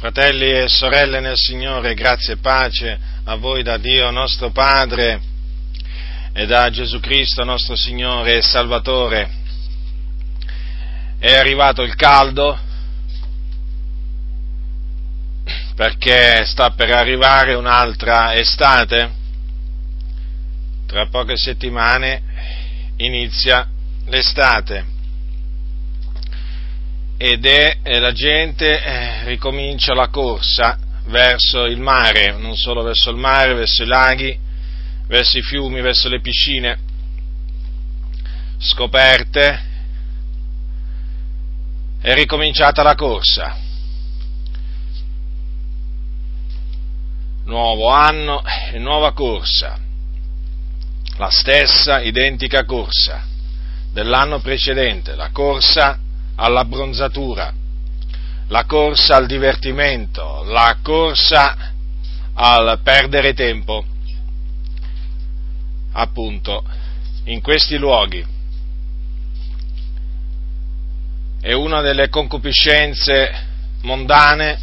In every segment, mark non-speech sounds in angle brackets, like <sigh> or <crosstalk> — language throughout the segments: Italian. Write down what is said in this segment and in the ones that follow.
Fratelli e sorelle nel Signore, grazie e pace a voi da Dio nostro Padre e da Gesù Cristo nostro Signore e Salvatore. È arrivato il caldo perché sta per arrivare un'altra estate. Tra poche settimane inizia l'estate ed è la gente eh, ricomincia la corsa verso il mare, non solo verso il mare, verso i laghi, verso i fiumi, verso le piscine scoperte, è ricominciata la corsa. Nuovo anno e nuova corsa, la stessa identica corsa dell'anno precedente, la corsa all'abbronzatura, la corsa al divertimento, la corsa al perdere tempo, appunto, in questi luoghi. È una delle concupiscenze mondane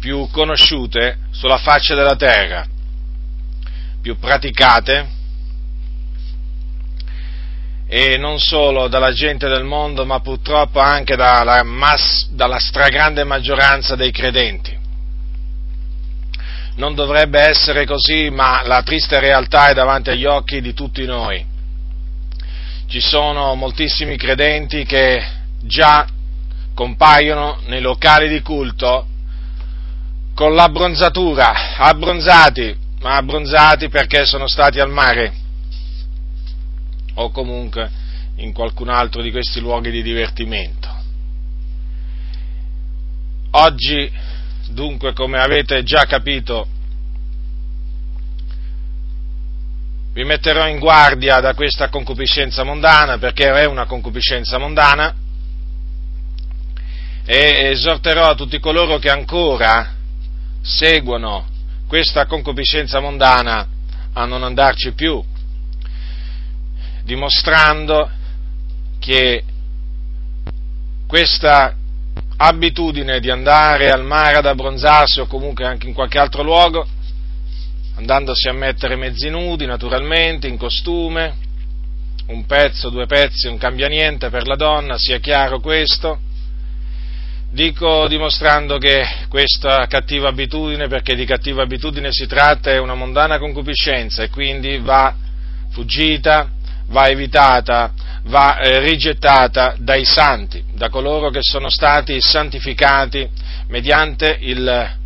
più conosciute sulla faccia della terra, più praticate e non solo dalla gente del mondo, ma purtroppo anche dalla, mass, dalla stragrande maggioranza dei credenti. Non dovrebbe essere così, ma la triste realtà è davanti agli occhi di tutti noi. Ci sono moltissimi credenti che già compaiono nei locali di culto con l'abbronzatura, abbronzati, ma abbronzati perché sono stati al mare o comunque in qualcun altro di questi luoghi di divertimento. Oggi, dunque, come avete già capito, vi metterò in guardia da questa concupiscenza mondana, perché è una concupiscenza mondana, e esorterò tutti coloro che ancora seguono questa concupiscenza mondana a non andarci più, dimostrando che questa abitudine di andare al mare ad abbronzarsi o comunque anche in qualche altro luogo, andandosi a mettere mezzi nudi naturalmente, in costume, un pezzo, due pezzi, non cambia niente per la donna, sia chiaro questo. Dico dimostrando che questa cattiva abitudine, perché di cattiva abitudine si tratta, è una mondana concupiscenza e quindi va fuggita, va evitata, va eh, rigettata dai santi, da coloro che sono stati santificati mediante il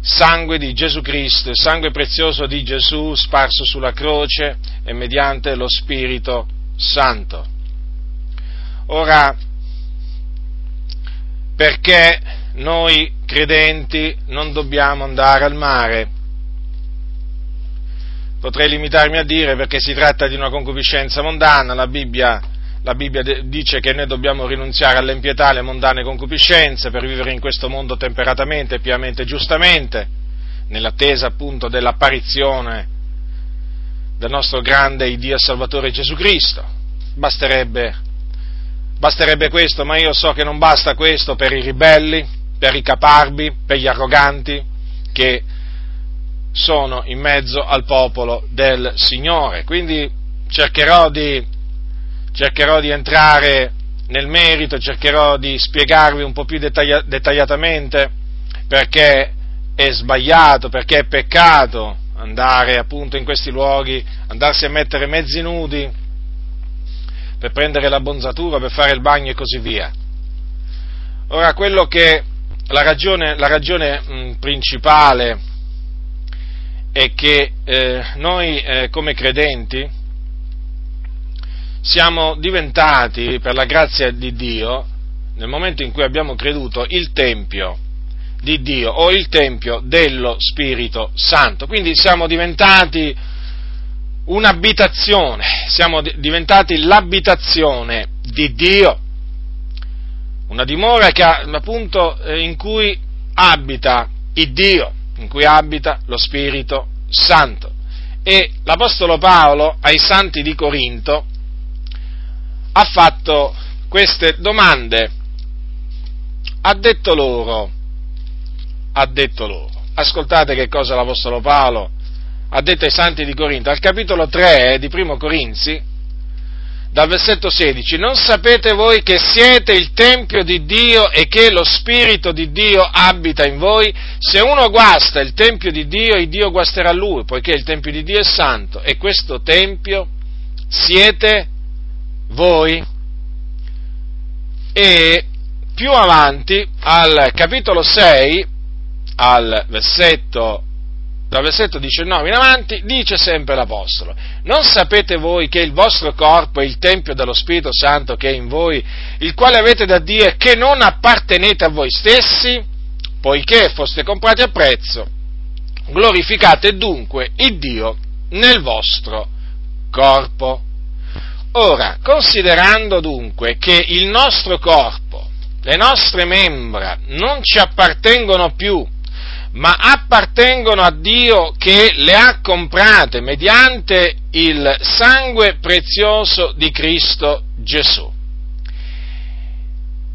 sangue di Gesù Cristo, il sangue prezioso di Gesù sparso sulla croce e mediante lo Spirito Santo. Ora, perché noi credenti non dobbiamo andare al mare? Potrei limitarmi a dire perché si tratta di una concupiscenza mondana, la Bibbia, la Bibbia dice che noi dobbiamo rinunziare all'empietà, alle mondane concupiscenze per vivere in questo mondo temperatamente, piamente e giustamente, nell'attesa appunto dell'apparizione del nostro grande Dio Salvatore Gesù Cristo. Basterebbe, basterebbe questo, ma io so che non basta questo per i ribelli, per i caparbi, per gli arroganti che sono in mezzo al popolo del Signore. Quindi cercherò di, cercherò di entrare nel merito, cercherò di spiegarvi un po' più dettaglia, dettagliatamente perché è sbagliato, perché è peccato andare appunto in questi luoghi, andarsi a mettere mezzi nudi per prendere la bonzatura, per fare il bagno e così via. Ora, quello che la ragione, la ragione mh, principale è che eh, noi eh, come credenti siamo diventati, per la grazia di Dio, nel momento in cui abbiamo creduto, il Tempio di Dio o il Tempio dello Spirito Santo. Quindi siamo diventati un'abitazione, siamo diventati l'abitazione di Dio, una dimora che, appunto, eh, in cui abita il Dio in cui abita lo Spirito Santo. E l'Apostolo Paolo ai santi di Corinto ha fatto queste domande. Ha detto loro, ha detto loro, ascoltate che cosa l'Apostolo Paolo ha detto ai santi di Corinto, al capitolo 3 di Primo Corinzi, dal versetto 16, non sapete voi che siete il Tempio di Dio e che lo Spirito di Dio abita in voi? Se uno guasta il Tempio di Dio, il Dio guasterà lui, poiché il Tempio di Dio è santo e questo Tempio siete voi. E più avanti, al capitolo 6, al versetto dal versetto 19 in avanti, dice sempre l'Apostolo, non sapete voi che il vostro corpo è il Tempio dello Spirito Santo che è in voi, il quale avete da Dio e che non appartenete a voi stessi, poiché foste comprati a prezzo, glorificate dunque il Dio nel vostro corpo. Ora, considerando dunque che il nostro corpo, le nostre membra non ci appartengono più, ma appartengono a Dio che le ha comprate mediante il sangue prezioso di Cristo Gesù.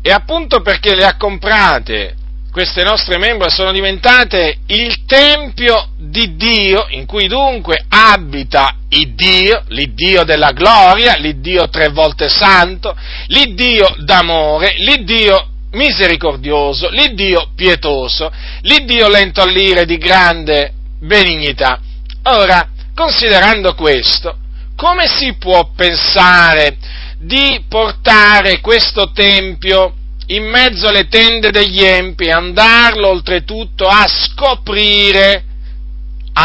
E appunto perché le ha comprate, queste nostre membra sono diventate il Tempio di Dio, in cui dunque abita il Dio, l'Iddio della gloria, l'Iddio tre volte santo, l'Iddio d'amore, l'Iddio misericordioso, l'Iddio pietoso, l'Iddio lento all'ire di grande benignità. Ora, considerando questo, come si può pensare di portare questo Tempio in mezzo alle tende degli empi e andarlo oltretutto a scoprire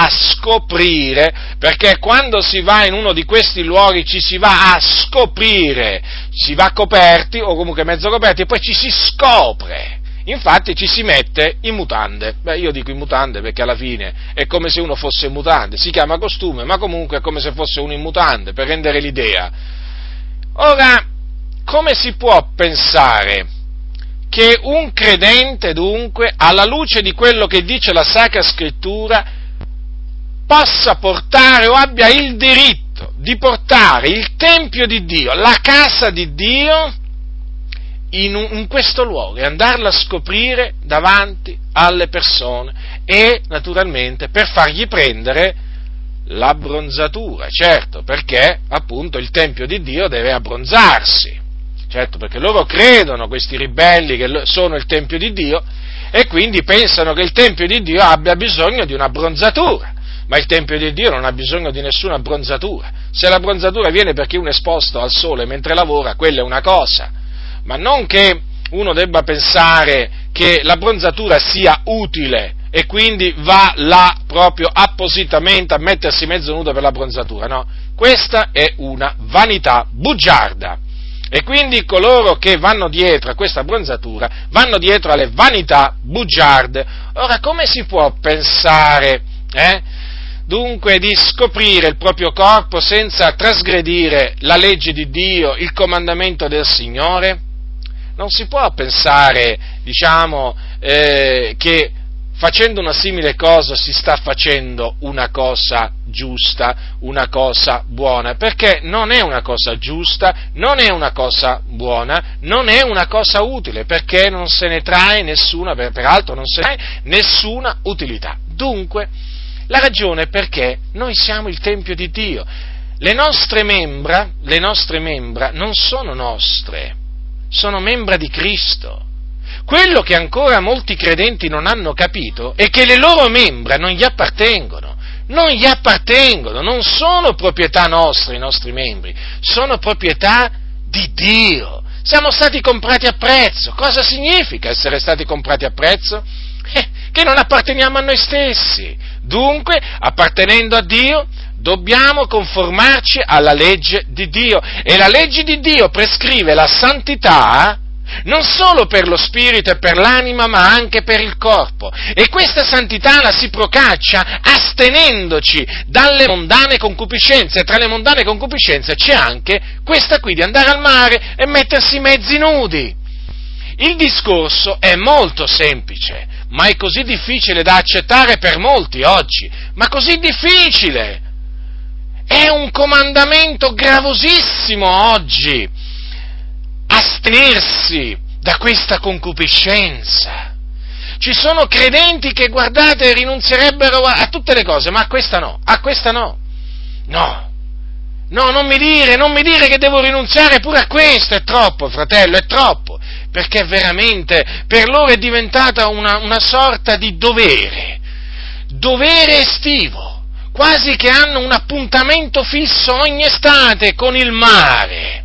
a scoprire, perché quando si va in uno di questi luoghi ci si va a scoprire, si va coperti o comunque mezzo coperti e poi ci si scopre. Infatti ci si mette in mutande. Beh, io dico in mutande perché alla fine è come se uno fosse in mutande, si chiama costume, ma comunque è come se fosse uno in mutande, per rendere l'idea. Ora, come si può pensare che un credente dunque, alla luce di quello che dice la Sacra Scrittura, possa portare o abbia il diritto di portare il Tempio di Dio, la casa di Dio, in, un, in questo luogo e andarla a scoprire davanti alle persone e naturalmente per fargli prendere l'abbronzatura, certo, perché appunto il Tempio di Dio deve abbronzarsi, certo, perché loro credono, questi ribelli, che sono il Tempio di Dio e quindi pensano che il Tempio di Dio abbia bisogno di un'abbronzatura ma il Tempio di Dio non ha bisogno di nessuna bronzatura. Se la bronzatura viene perché uno è esposto al sole mentre lavora, quella è una cosa, ma non che uno debba pensare che la bronzatura sia utile e quindi va là proprio appositamente a mettersi mezzo nudo per la bronzatura, no, questa è una vanità bugiarda. E quindi coloro che vanno dietro a questa bronzatura vanno dietro alle vanità bugiarde. Ora, come si può pensare eh, dunque di scoprire il proprio corpo senza trasgredire la legge di Dio, il comandamento del Signore? Non si può pensare, diciamo, eh, che facendo una simile cosa si sta facendo una cosa giusta, una cosa buona, perché non è una cosa giusta, non è una cosa buona, non è una cosa utile, perché non se ne trae nessuna, peraltro non se ne trae nessuna utilità. Dunque, la ragione è perché noi siamo il Tempio di Dio. Le nostre membra, le nostre membra non sono nostre, sono membra di Cristo. Quello che ancora molti credenti non hanno capito è che le loro membra non gli appartengono, non gli appartengono, non sono proprietà nostre i nostri membri, sono proprietà di Dio. Siamo stati comprati a prezzo. Cosa significa essere stati comprati a prezzo? Che non apparteniamo a noi stessi. Dunque, appartenendo a Dio, dobbiamo conformarci alla legge di Dio. E la legge di Dio prescrive la santità non solo per lo spirito e per l'anima, ma anche per il corpo. E questa santità la si procaccia astenendoci dalle mondane concupiscenze. E tra le mondane concupiscenze c'è anche questa qui di andare al mare e mettersi mezzi nudi. Il discorso è molto semplice ma è così difficile da accettare per molti oggi, ma così difficile. È un comandamento gravosissimo oggi, astenersi da questa concupiscenza. Ci sono credenti che, guardate, rinunzierebbero a tutte le cose, ma a questa no, a questa no. No, no, non mi dire, non mi dire che devo rinunziare pure a questo, è troppo, fratello, è troppo, perché veramente per loro è diventata una, una sorta di dovere, dovere estivo, quasi che hanno un appuntamento fisso ogni estate con il mare.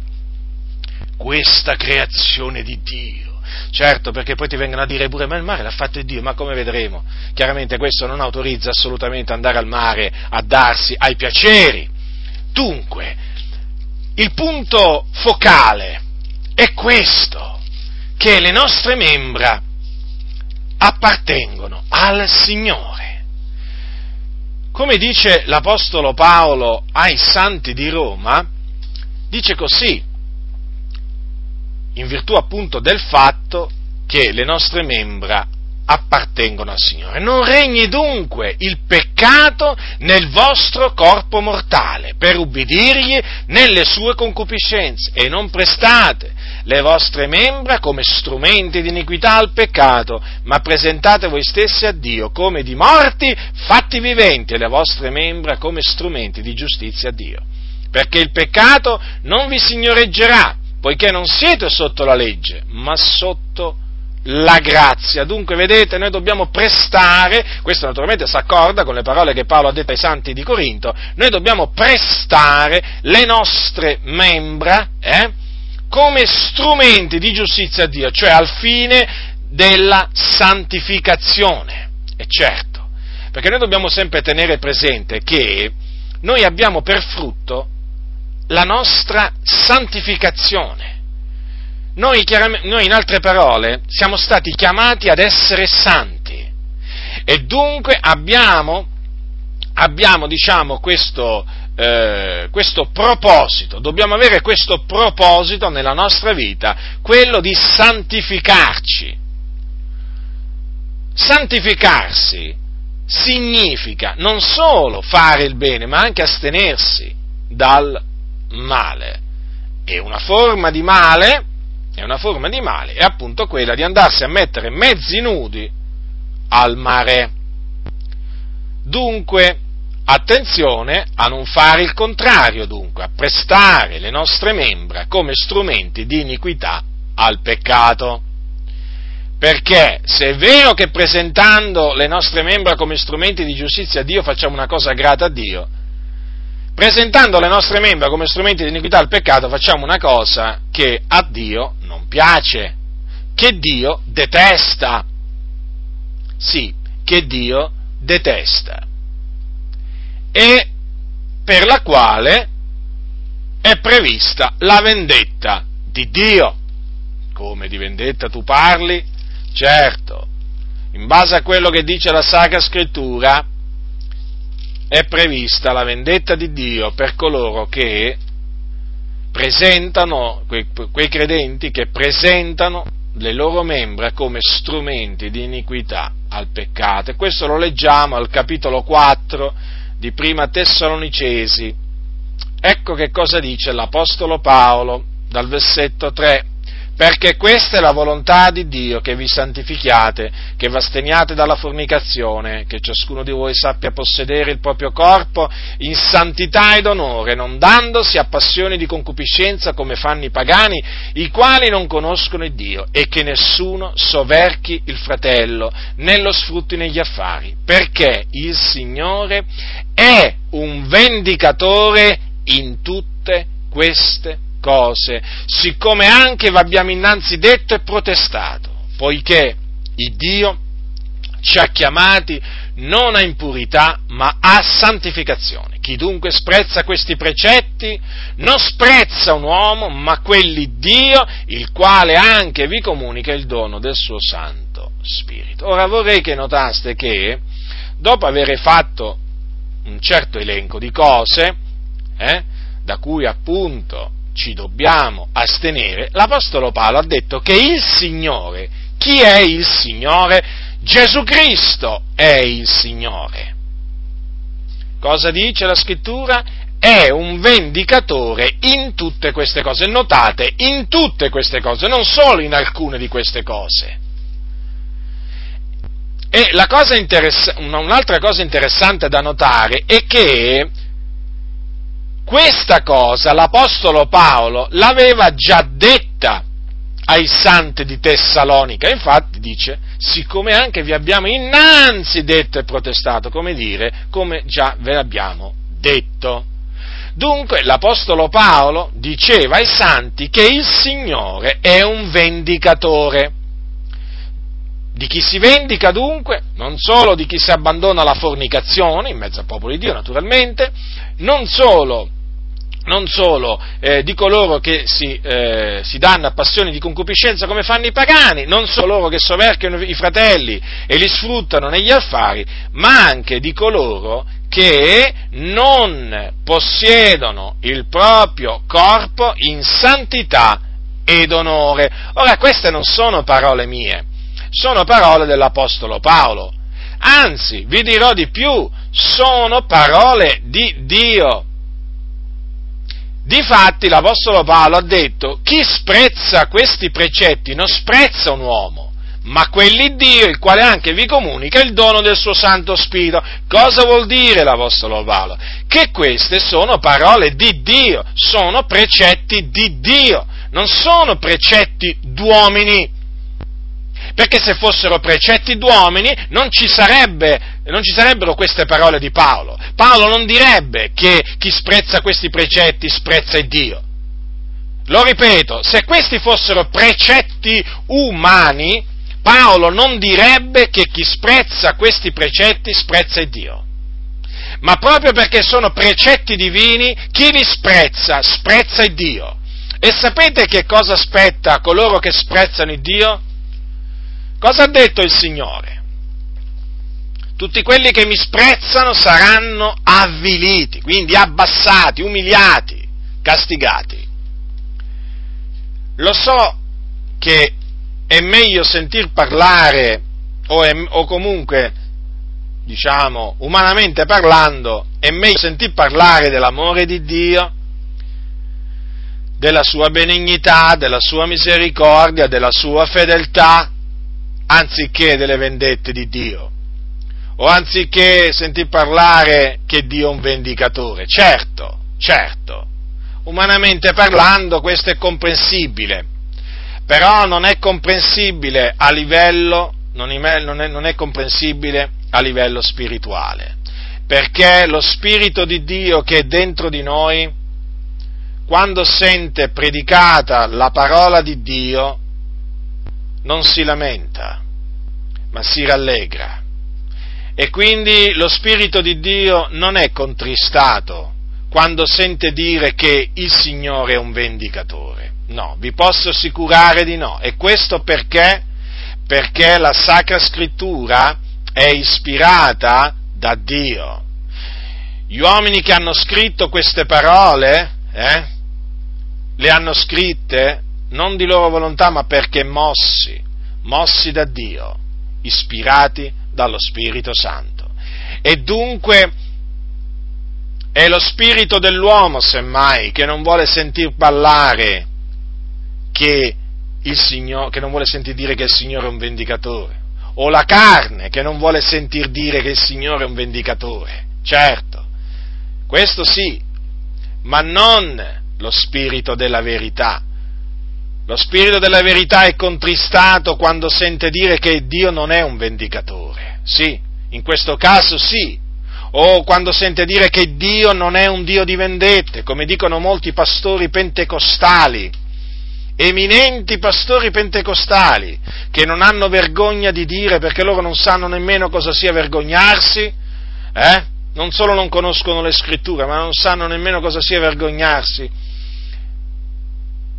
Questa creazione di Dio Certo, perché poi ti vengono a dire pure, ma il mare l'ha fatto Dio, ma come vedremo? Chiaramente questo non autorizza assolutamente andare al mare a darsi ai piaceri. Dunque, il punto focale è questo, che le nostre membra appartengono al Signore. Come dice l'Apostolo Paolo ai santi di Roma, dice così, in virtù appunto del fatto che le nostre membra appartengono al Signore. Non regni dunque il peccato nel vostro corpo mortale per ubbidirgli nelle sue concupiscenze e non prestate le vostre membra come strumenti di iniquità al peccato, ma presentate voi stessi a Dio come di morti fatti viventi e le vostre membra come strumenti di giustizia a Dio. Perché il peccato non vi signoreggerà, poiché non siete sotto la legge, ma sotto la grazia. Dunque, vedete, noi dobbiamo prestare, questo naturalmente si accorda con le parole che Paolo ha detto ai santi di Corinto, noi dobbiamo prestare le nostre membra eh, come strumenti di giustizia a Dio, cioè al fine della santificazione. E certo, perché noi dobbiamo sempre tenere presente che noi abbiamo per frutto la nostra santificazione. Noi, noi, in altre parole, siamo stati chiamati ad essere santi e dunque abbiamo, abbiamo diciamo, questo, eh, questo proposito, dobbiamo avere questo proposito nella nostra vita, quello di santificarci. Santificarsi significa non solo fare il bene, ma anche astenersi dal male. E una forma di male, è una forma di male, è appunto quella di andarsi a mettere mezzi nudi al mare. Dunque, attenzione a non fare il contrario, dunque, a prestare le nostre membra come strumenti di iniquità al peccato. Perché se è vero che presentando le nostre membra come strumenti di giustizia a Dio facciamo una cosa grata a Dio, presentando le nostre membra come strumenti di iniquità al peccato, facciamo una cosa che a Dio non piace, che Dio detesta. Sì, che Dio detesta. E per la quale è prevista la vendetta di Dio. Come di vendetta tu parli? Certo, in base a quello che dice la Sacra Scrittura, è prevista la vendetta di Dio per coloro che presentano, quei, quei credenti che presentano le loro membra come strumenti di iniquità al peccato. E questo lo leggiamo al capitolo 4 di Prima Tessalonicesi. Ecco che cosa dice l'Apostolo Paolo dal versetto 3 perché questa è la volontà di Dio, che vi santifichiate, che vi asteniate dalla fornicazione, che ciascuno di voi sappia possedere il proprio corpo in santità ed onore, non dandosi a passioni di concupiscenza come fanno i pagani, i quali non conoscono il Dio, e che nessuno soverchi il fratello, né lo sfrutti negli affari, perché il Signore è un vendicatore in tutte queste cose cose, siccome anche vi abbiamo innanzi detto e protestato, poiché il Dio ci ha chiamati non a impurità, ma a santificazione. Chi dunque sprezza questi precetti non sprezza un uomo, ma quelli Dio, il quale anche vi comunica il dono del suo Santo Spirito. Ora vorrei che notaste che, dopo aver fatto un certo elenco di cose, eh, da cui appunto ci dobbiamo astenere, l'Apostolo Paolo ha detto che il Signore, chi è il Signore? Gesù Cristo è il Signore. Cosa dice la scrittura? è un vendicatore in tutte queste cose. Notate, in tutte queste cose, non solo in alcune di queste cose. E cosa interess- un'altra cosa interessante da notare è che questa cosa l'Apostolo Paolo l'aveva già detta ai santi di Tessalonica. Infatti dice, siccome anche vi abbiamo innanzi detto e protestato, come dire, come già ve l'abbiamo detto. Dunque l'Apostolo Paolo diceva ai santi che il Signore è un vendicatore. Di chi si vendica dunque? Non solo di chi si abbandona alla fornicazione, in mezzo al popolo di Dio naturalmente, non solo non solo eh, di coloro che si, eh, si, danno a passioni di concupiscenza come fanno i pagani, non solo loro che soverchiano i fratelli e li sfruttano negli affari, ma anche di coloro che non possiedono il proprio corpo in santità ed onore. Ora, queste non sono parole mie, sono parole dell'Apostolo Paolo. Anzi, vi dirò di più, sono parole di Dio. Difatti l'Apostolo Paolo ha detto, chi sprezza questi precetti non sprezza un uomo, ma quelli Dio, il quale anche vi comunica il dono del suo Santo Spirito. Cosa vuol dire l'Apostolo Paolo? Che queste sono parole di Dio, sono precetti di Dio, non sono precetti d'uomini perché se fossero precetti d'uomini non ci, sarebbe, non ci sarebbero queste parole di Paolo. Paolo non direbbe che chi sprezza questi precetti sprezza il Dio. Lo ripeto, se questi fossero precetti umani, Paolo non direbbe che chi sprezza questi precetti sprezza il Dio. Ma proprio perché sono precetti divini, chi li sprezza, sprezza il Dio. E sapete che cosa aspetta coloro che sprezzano il Dio? Cosa ha detto il Signore? Tutti quelli che mi sprezzano saranno avviliti, quindi abbassati, umiliati, castigati. Lo so che è meglio sentir parlare, o, è, o comunque, diciamo, umanamente parlando, è meglio sentir parlare dell'amore di Dio, della sua benignità, della sua misericordia, della sua fedeltà, anziché delle vendette di Dio, o anziché sentir parlare che Dio è un vendicatore. Certo, certo, umanamente parlando questo è comprensibile, però non è comprensibile a livello, non è, non è comprensibile a livello spirituale, perché lo Spirito di Dio che è dentro di noi, quando sente predicata la parola di Dio, non si lamenta, ma si rallegra. E quindi lo Spirito di Dio non è contristato quando sente dire che il Signore è un vendicatore. No, vi posso assicurare di no. E questo perché? Perché la Sacra Scrittura è ispirata da Dio. Gli uomini che hanno scritto queste parole, eh, le hanno scritte non di loro volontà, ma perché mossi, mossi da Dio, ispirati dallo Spirito Santo. E dunque è lo spirito dell'uomo, semmai, che non vuole sentir parlare che Signore, che non vuole sentir dire che il Signore è un vendicatore, o la carne che non vuole sentir dire che il Signore è un vendicatore. Certo, questo sì, ma non lo spirito della verità, lo spirito della verità è contristato quando sente dire che Dio non è un vendicatore. Sì, in questo caso sì. O quando sente dire che Dio non è un Dio di vendette, come dicono molti pastori pentecostali, eminenti pastori pentecostali, che non hanno vergogna di dire perché loro non sanno nemmeno cosa sia vergognarsi, eh? non solo non conoscono le scritture, ma non sanno nemmeno cosa sia vergognarsi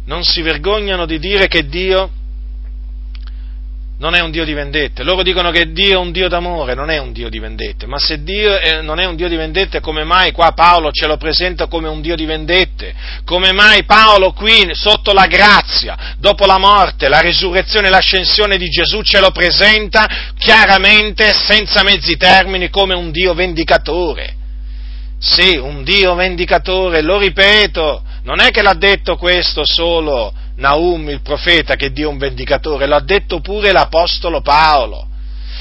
non si vergognano di dire che Dio non è un Dio di vendette. Loro dicono che Dio è un Dio d'amore, non è un Dio di vendette. Ma se Dio non è un Dio di vendette, come mai qua Paolo ce lo presenta come un Dio di vendette? Come mai Paolo qui, sotto la grazia, dopo la morte, la risurrezione e l'ascensione di Gesù, ce lo presenta chiaramente, senza mezzi termini, come un Dio vendicatore? Sì, un Dio vendicatore, lo ripeto, non è che l'ha detto questo solo Naum, il profeta, che Dio è un vendicatore, l'ha detto pure l'Apostolo Paolo,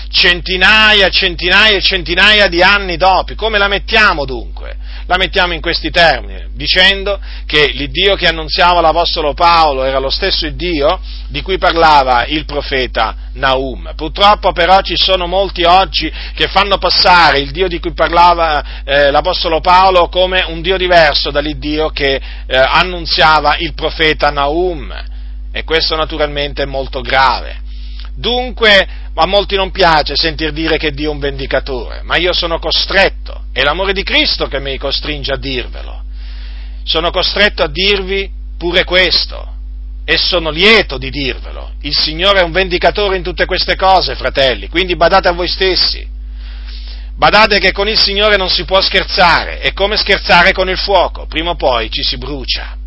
centinaia, centinaia e centinaia di anni dopo. Come la mettiamo dunque? La mettiamo in questi termini, dicendo che l'Iddio che annunziava l'Apostolo Paolo era lo stesso Dio di cui parlava il profeta Naum. Purtroppo però ci sono molti oggi che fanno passare il Dio di cui parlava eh, l'Apostolo Paolo come un Dio diverso dall'Iddio che eh, annunziava il profeta Naum. E questo naturalmente è molto grave. Dunque, a molti non piace sentir dire che Dio è un vendicatore, ma io sono costretto, è l'amore di Cristo che mi costringe a dirvelo. Sono costretto a dirvi pure questo, e sono lieto di dirvelo. Il Signore è un vendicatore in tutte queste cose, fratelli, quindi badate a voi stessi. Badate che con il Signore non si può scherzare, è come scherzare con il fuoco, prima o poi ci si brucia.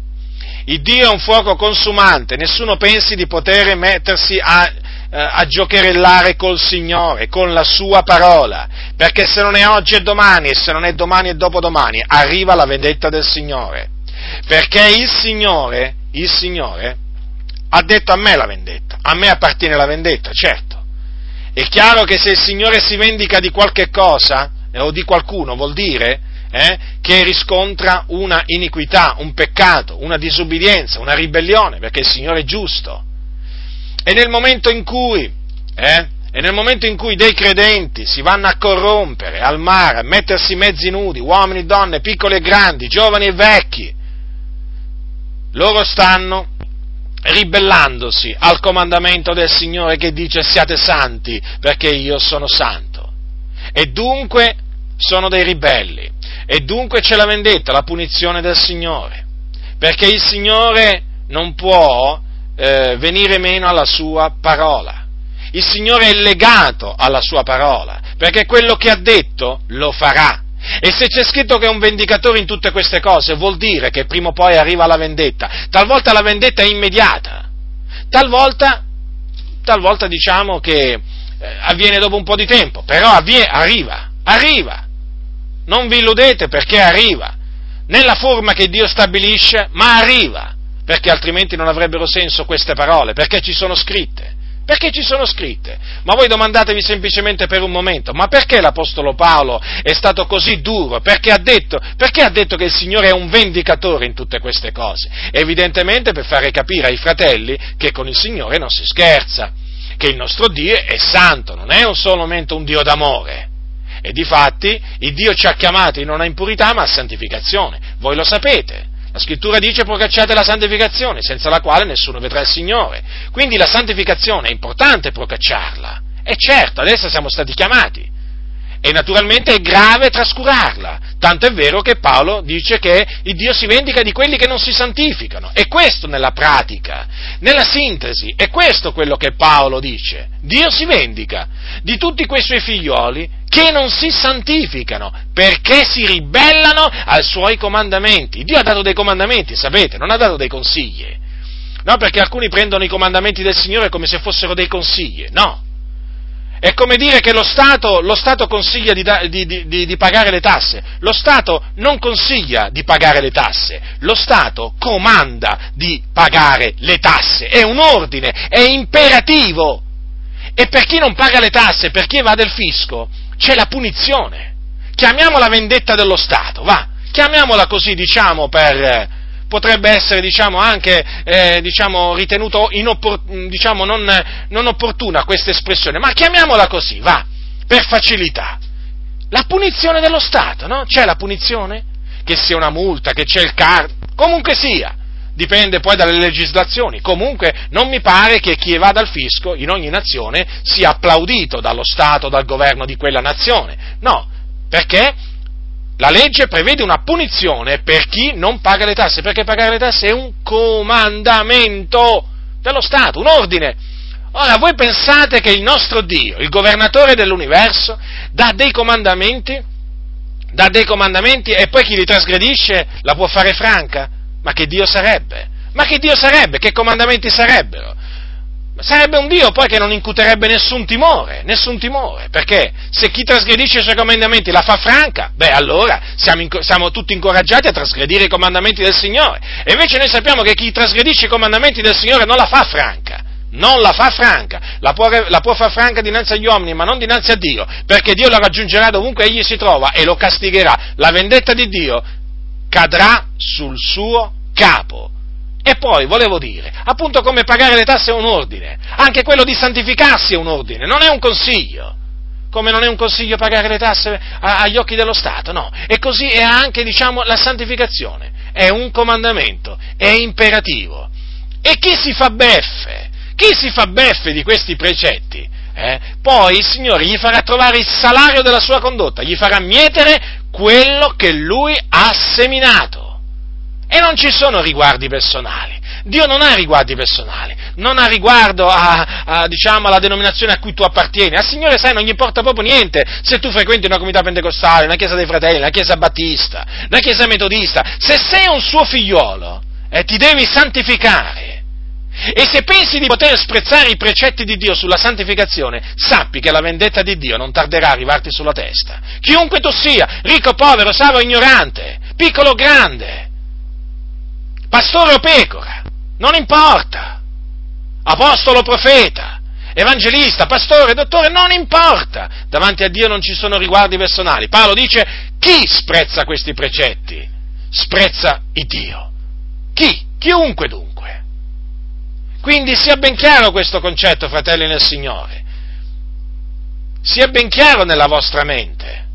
Il Dio è un fuoco consumante, nessuno pensi di poter mettersi a, eh, a giocherellare col Signore, con la sua parola, perché se non è oggi e domani, e se non è domani e dopodomani, arriva la vendetta del Signore. Perché il Signore, il Signore, ha detto a me la vendetta, a me appartiene la vendetta, certo. È chiaro che se il Signore si vendica di qualche cosa, eh, o di qualcuno, vuol dire eh, che riscontra una iniquità, un peccato, una disubbidienza, una ribellione, perché il Signore è giusto. E nel momento in cui, eh, e nel momento in cui dei credenti si vanno a corrompere al mare, a mettersi mezzi nudi, uomini, e donne, piccoli e grandi, giovani e vecchi, loro stanno ribellandosi al comandamento del Signore che dice siate santi perché io sono santo. E dunque sono dei ribelli. E dunque c'è la vendetta, la punizione del Signore. Perché il Signore non può eh, venire meno alla sua parola. Il Signore è legato alla sua parola, perché quello che ha detto lo farà. E se c'è scritto che è un vendicatore in tutte queste cose, vuol dire che prima o poi arriva la vendetta. Talvolta la vendetta è immediata, talvolta, talvolta diciamo che eh, avviene dopo un po' di tempo, però avviene, arriva, arriva. Non vi illudete perché arriva, nella forma che Dio stabilisce, ma arriva, perché altrimenti non avrebbero senso queste parole, perché ci sono scritte. Perché ci sono scritte? Ma voi domandatevi semplicemente per un momento, ma perché l'Apostolo Paolo è stato così duro? Perché ha detto, perché ha detto che il Signore è un vendicatore in tutte queste cose? Evidentemente per fare capire ai fratelli che con il Signore non si scherza, che il nostro Dio è santo, non è un solamente un Dio d'amore. E difatti il Dio ci ha chiamati non a impurità ma a santificazione. Voi lo sapete. La scrittura dice procacciate la santificazione, senza la quale nessuno vedrà il Signore. Quindi la santificazione è importante procacciarla. E certo, adesso siamo stati chiamati. E naturalmente è grave trascurarla. Tanto è vero che Paolo dice che il Dio si vendica di quelli che non si santificano. E questo nella pratica, nella sintesi, è questo quello che Paolo dice. Dio si vendica di tutti quei suoi figlioli che non si santificano perché si ribellano ai suoi comandamenti. Dio ha dato dei comandamenti, sapete, non ha dato dei consigli. No, perché alcuni prendono i comandamenti del Signore come se fossero dei consigli. No. È come dire che lo Stato, lo Stato consiglia di, di, di, di, pagare le tasse. Lo Stato non consiglia di pagare le tasse. Lo Stato comanda di pagare le tasse. È un ordine, è imperativo. E per chi non paga le tasse, per chi va del fisco, c'è la punizione. Chiamiamola vendetta dello Stato, va, chiamiamola così, diciamo, per, potrebbe essere, diciamo, anche, eh, diciamo, ritenuto inoppor- diciamo, non, non opportuna questa espressione, ma chiamiamola così, va, per facilità. La punizione dello Stato, no? C'è la punizione? Che sia una multa, che c'è il car, comunque sia dipende poi dalle legislazioni. Comunque non mi pare che chi va dal fisco in ogni nazione sia applaudito dallo Stato, dal governo di quella nazione. No, perché la legge prevede una punizione per chi non paga le tasse, perché pagare le tasse è un comandamento dello Stato, un ordine. Ora, voi pensate che il nostro Dio, il governatore dell'universo, dà dei comandamenti, dà dei comandamenti e poi chi li trasgredisce la può fare franca? Ma che Dio sarebbe? Ma che Dio sarebbe? Che comandamenti sarebbero? sarebbe un Dio poi che non incuterebbe nessun timore, nessun timore, perché se chi trasgredisce i suoi comandamenti la fa franca, beh allora siamo, siamo, tutti incoraggiati a trasgredire i comandamenti del Signore, e invece noi sappiamo che chi trasgredisce i comandamenti del Signore non la fa franca, non la fa franca, la può, la può far franca dinanzi agli uomini, ma non dinanzi a Dio, perché Dio la raggiungerà dovunque egli si trova e lo castigherà. La vendetta di Dio cadrà sul suo capo. E poi volevo dire, appunto come pagare le tasse è un ordine, anche quello di santificarsi è un ordine, non è un consiglio. Come non è un consiglio pagare le tasse agli occhi dello Stato, no. E così è anche, diciamo, la santificazione. È un comandamento, è imperativo. E chi si fa beffe? Chi si fa beffe di questi precetti? Eh? Poi il Signore gli farà trovare il salario della sua condotta, gli farà mietere quello che lui ha seminato. E non ci sono riguardi personali. Dio non ha riguardi personali, non ha riguardo a, a, diciamo, alla denominazione a cui tu appartieni. Al Signore, sai, non gli importa proprio niente se tu frequenti una comunità pentecostale, una chiesa dei fratelli, una chiesa battista, una chiesa metodista. Se sei un suo figliolo, eh, ti devi santificare. E se pensi di poter sprezzare i precetti di Dio sulla santificazione, sappi che la vendetta di Dio non tarderà a arrivarti sulla testa. Chiunque tu sia, ricco, povero, savio, ignorante, piccolo o grande, pastore o pecora, non importa, apostolo o profeta, evangelista, pastore, dottore, non importa, davanti a Dio non ci sono riguardi personali. Paolo dice, chi sprezza questi precetti? Sprezza il Dio. Chi? Chiunque dunque. Quindi sia ben chiaro questo concetto, fratelli nel Signore. Sia ben chiaro nella vostra mente.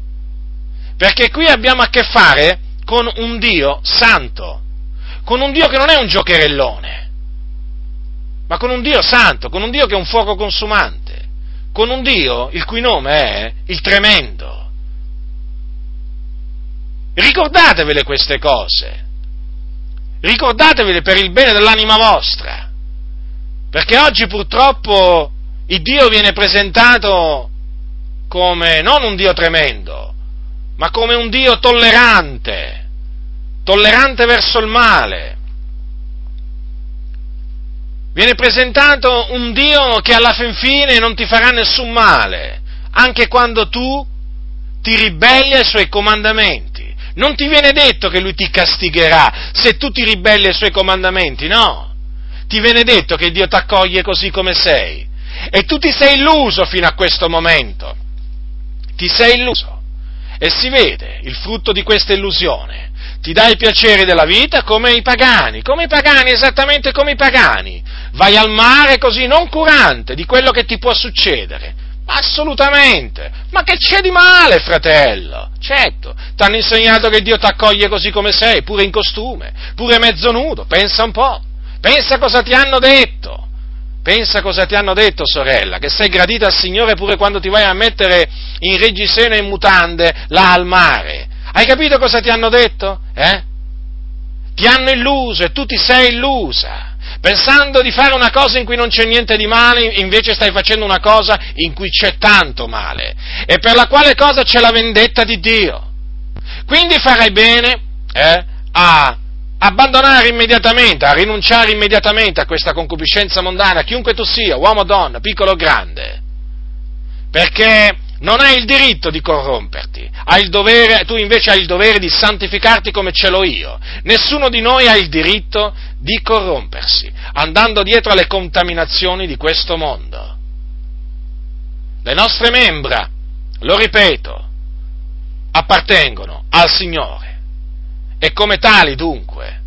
Perché qui abbiamo a che fare con un Dio santo, con un Dio che non è un giocherellone, ma con un Dio santo, con un Dio che è un fuoco consumante, con un Dio il cui nome è il tremendo. Ricordatevele queste cose, ricordatevele per il bene dell'anima vostra, perché oggi purtroppo il Dio viene presentato come non un Dio tremendo, ma come un Dio tollerante, tollerante verso il male. Viene presentato un Dio che alla fin fine non ti farà nessun male, anche quando tu ti ribelli ai suoi comandamenti. Non ti viene detto che lui ti castigherà se tu ti ribelli ai suoi comandamenti, no. Ti viene detto che Dio ti accoglie così come sei. E tu ti sei illuso fino a questo momento. Ti sei illuso. E si vede il frutto di questa illusione ti dai i piaceri della vita come i pagani, come i pagani, esattamente come i pagani. Vai al mare così non curante di quello che ti può succedere. Assolutamente. Ma che c'è di male, fratello? Certo, ti hanno insegnato che Dio ti accoglie così come sei, pure in costume, pure mezzo nudo. Pensa un po'. Pensa cosa ti hanno detto. Pensa cosa ti hanno detto, sorella, che sei gradita al Signore pure quando ti vai a mettere in reggiseno e in mutande là al mare hai capito cosa ti hanno detto? Eh? Ti hanno illuso e tu ti sei illusa. Pensando di fare una cosa in cui non c'è niente di male, invece stai facendo una cosa in cui c'è tanto male e per la quale cosa c'è la vendetta di Dio. Quindi farai bene eh, a abbandonare immediatamente, a rinunciare immediatamente a questa concupiscenza mondana, chiunque tu sia, uomo o donna, piccolo o grande, perché non hai il diritto di corromperti, dovere, tu invece hai il dovere di santificarti come ce l'ho io. Nessuno di noi ha il diritto di corrompersi, andando dietro alle contaminazioni di questo mondo. Le nostre membra, lo ripeto, appartengono al Signore e come tali dunque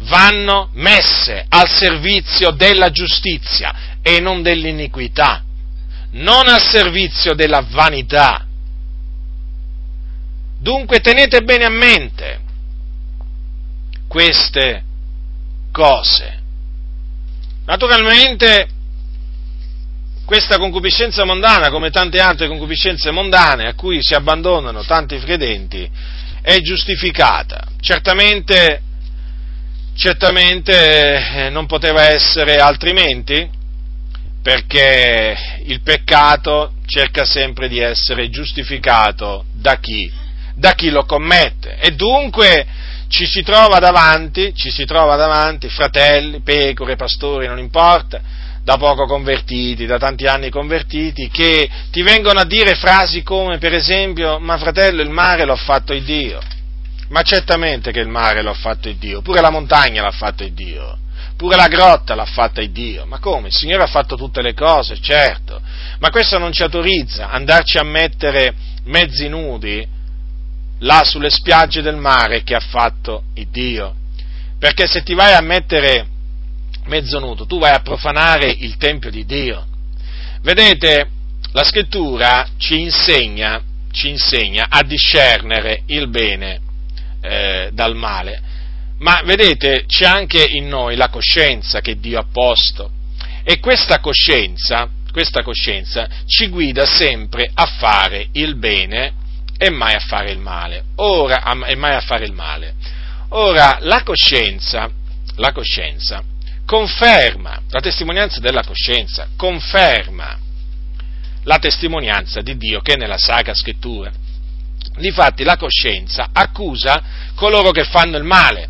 vanno messe al servizio della giustizia e non dell'iniquità non al servizio della vanità. Dunque tenete bene a mente queste cose. Naturalmente questa concupiscenza mondana, come tante altre concupiscenze mondane a cui si abbandonano tanti credenti, è giustificata. Certamente, certamente eh, non poteva essere altrimenti, perché il peccato cerca sempre di essere giustificato da chi? Da chi lo commette. E dunque ci si trova davanti, ci si trova davanti, fratelli, pecore, pastori, non importa, da poco convertiti, da tanti anni convertiti, che ti vengono a dire frasi come, per esempio, ma fratello, il mare l'ha fatto il Dio. Ma certamente che il mare l'ha fatto il Dio, pure la montagna l'ha fatto il Dio, pure la grotta l'ha fatta il Dio. Ma come? Il Signore ha fatto tutte le cose, certo, ma questo non ci autorizza andarci a mettere mezzi nudi là sulle spiagge del mare che ha fatto il Dio. Perché se ti vai a mettere mezzo nudo, tu vai a profanare il Tempio di Dio. Vedete, la scrittura ci insegna, ci insegna a discernere il bene eh, dal male, ma vedete, c'è anche in noi la coscienza che Dio ha posto e questa coscienza, questa coscienza ci guida sempre a fare il bene e mai a fare il male. Ora, e mai a fare il male. Ora, la coscienza, la coscienza conferma, la testimonianza della coscienza conferma la testimonianza di Dio che è nella Sacra Scrittura. Difatti la coscienza accusa coloro che fanno il male.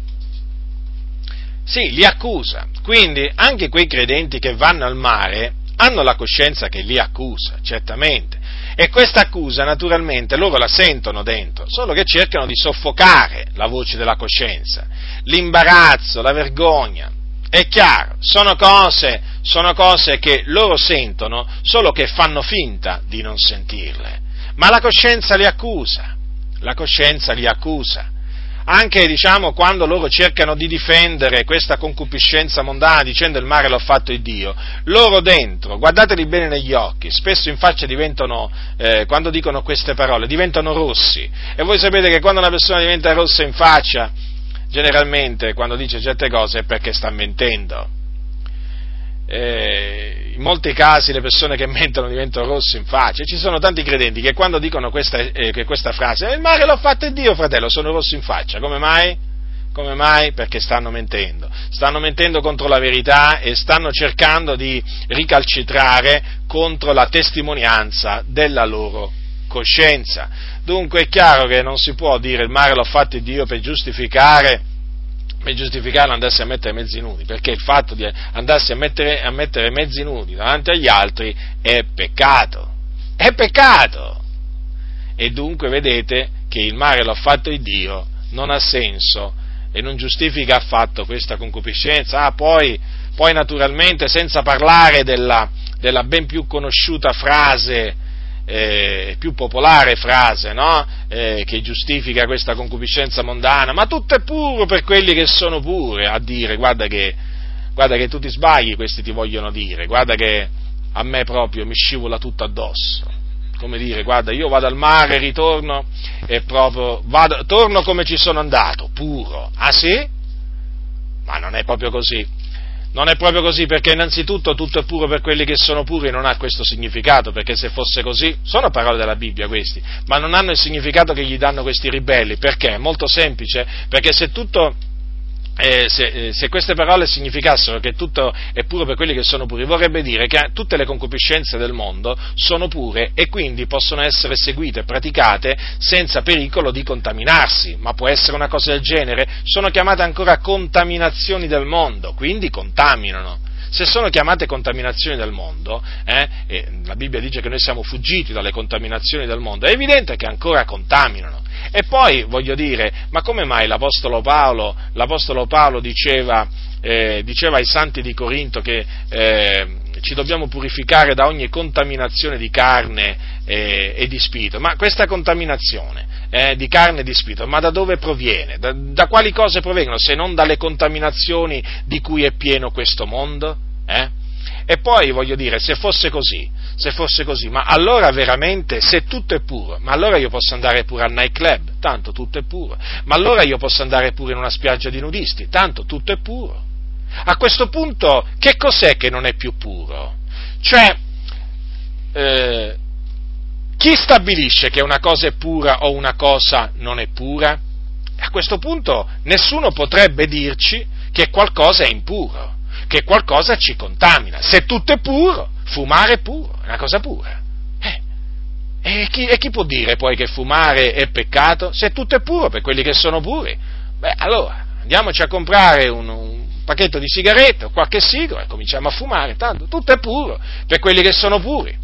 Sì, li accusa. Quindi anche quei credenti che vanno al mare hanno la coscienza che li accusa, certamente. E questa accusa naturalmente loro la sentono dentro, solo che cercano di soffocare la voce della coscienza, l'imbarazzo, la vergogna, è chiaro, sono cose, sono cose che loro sentono, solo che fanno finta di non sentirle. Ma la coscienza li accusa, la coscienza li accusa. Anche, diciamo, quando loro cercano di difendere questa concupiscenza mondana dicendo il mare l'ho fatto il Dio, loro dentro, guardateli bene negli occhi, spesso in faccia diventano, eh, quando dicono queste parole, diventano rossi. E voi sapete che quando una persona diventa rossa in faccia, generalmente quando dice certe cose è perché sta mentendo. Eh, in molti casi le persone che mentono diventano rosse in faccia. Ci sono tanti credenti che quando dicono questa, eh, questa frase, il mare l'ho fatto Dio, fratello, sono rosso in faccia. Come mai? Come mai? Perché stanno mentendo. Stanno mentendo contro la verità e stanno cercando di ricalcitrare contro la testimonianza della loro coscienza. Dunque è chiaro che non si può dire il mare l'ha fatto Dio per giustificare, per giustificare andarsi a mettere mezzi nudi, perché il fatto di andarsi a mettere, a mettere mezzi nudi davanti agli altri è peccato. È peccato! E dunque vedete che il mare l'ha fatto Dio non ha senso e non giustifica affatto questa concupiscenza. Ah, poi, poi naturalmente senza parlare della, della ben più conosciuta frase eh, più popolare frase no? eh, che giustifica questa concupiscenza mondana, ma tutto è puro per quelli che sono pure, a dire guarda che, guarda che tu ti sbagli, questi ti vogliono dire, guarda che a me proprio mi scivola tutto addosso. Come dire, guarda, io vado al mare, ritorno e proprio vado, torno come ci sono andato, puro. Ah sì? Ma non è proprio così. Non è proprio così perché innanzitutto tutto è puro per quelli che sono puri non ha questo significato, perché se fosse così, sono parole della Bibbia questi, ma non hanno il significato che gli danno questi ribelli, perché? È molto semplice, perché se tutto eh, se, eh, se, queste parole significassero che tutto è puro per quelli che sono puri, vorrebbe dire che tutte le concupiscenze del mondo sono pure e quindi possono essere seguite e praticate senza pericolo di contaminarsi. Ma può essere una cosa del genere? Sono chiamate ancora contaminazioni del mondo, quindi contaminano se sono chiamate contaminazioni del mondo, eh, e la Bibbia dice che noi siamo fuggiti dalle contaminazioni del mondo, è evidente che ancora contaminano. E poi voglio dire, ma come mai l'Apostolo Paolo, l'Apostolo Paolo diceva, eh, diceva, ai santi di Corinto che eh, ci dobbiamo purificare da ogni contaminazione di carne eh, e di spirito? Ma questa contaminazione eh, di carne e di spirito, ma da dove proviene? Da, da, quali cose provengono se non dalle contaminazioni di cui è pieno questo mondo? Eh? E poi voglio dire, se fosse così, se fosse così, ma allora veramente, se tutto è puro, ma allora io posso andare pure al nightclub, tanto tutto è puro, ma allora io posso andare pure in una spiaggia di nudisti, tanto tutto è puro. A questo punto, che cos'è che non è più puro? Cioè, eh, chi stabilisce che una cosa è pura o una cosa non è pura? A questo punto nessuno potrebbe dirci che qualcosa è impuro che qualcosa ci contamina. Se tutto è puro, fumare è puro, è una cosa pura. Eh. E, chi, e, chi, può dire poi che fumare è peccato? Se tutto è puro per quelli che sono puri, beh, allora andiamoci a comprare un, un pacchetto di sigarette o qualche sigaro e cominciamo a fumare, tanto tutto è puro per quelli che sono puri.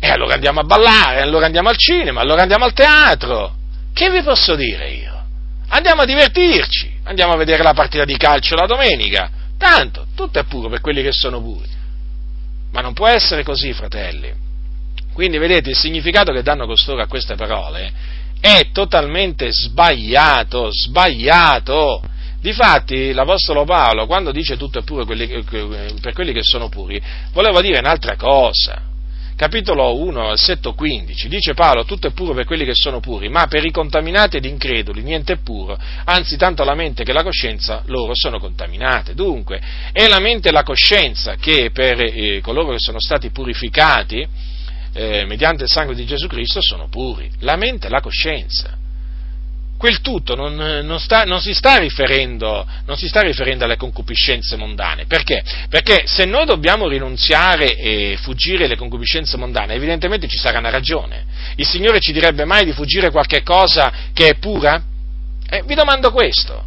E allora andiamo a ballare, allora andiamo al cinema, allora andiamo al teatro. Che vi posso dire io? Andiamo a divertirci, andiamo a vedere la partita di calcio la domenica. Tanto, tutto è puro per quelli che sono puri. Ma non può essere così, fratelli. Quindi vedete il significato che danno costoro a queste parole è totalmente sbagliato, sbagliato. Difatti l'Apostolo Paolo, quando dice tutto è puro per quelli che sono puri, voleva dire un'altra cosa. Capitolo 1, versetto 15, dice Paolo, tutto è puro per quelli che sono puri, ma per i contaminati ed increduli niente è puro, anzi tanto la mente che la coscienza loro sono contaminate. Dunque, è la mente e la coscienza che per eh, coloro che sono stati purificati eh, mediante il sangue di Gesù Cristo sono puri, la mente e la coscienza quel tutto non, non, sta, non, si non, si sta riferendo, alle concupiscenze mondane. Perché? Perché se noi dobbiamo rinunziare e fuggire le concupiscenze mondane, evidentemente ci sarà una ragione. Il Signore ci direbbe mai di fuggire qualche cosa che è pura? Eh, vi domando questo.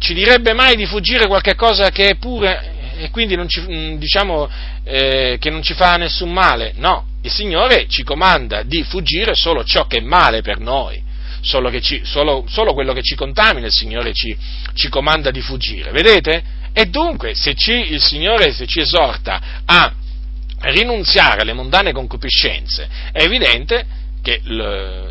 Ci direbbe mai di fuggire qualche cosa che è pura e quindi ci, mm, diciamo eh, che non ci fa nessun male? No, il Signore ci comanda di fuggire solo ciò che è male per noi solo, ci, solo, solo quello che ci contamina il Signore ci, ci, comanda di fuggire, vedete? E dunque, se ci, il Signore se ci esorta a rinunziare alle mondane concupiscenze, è evidente che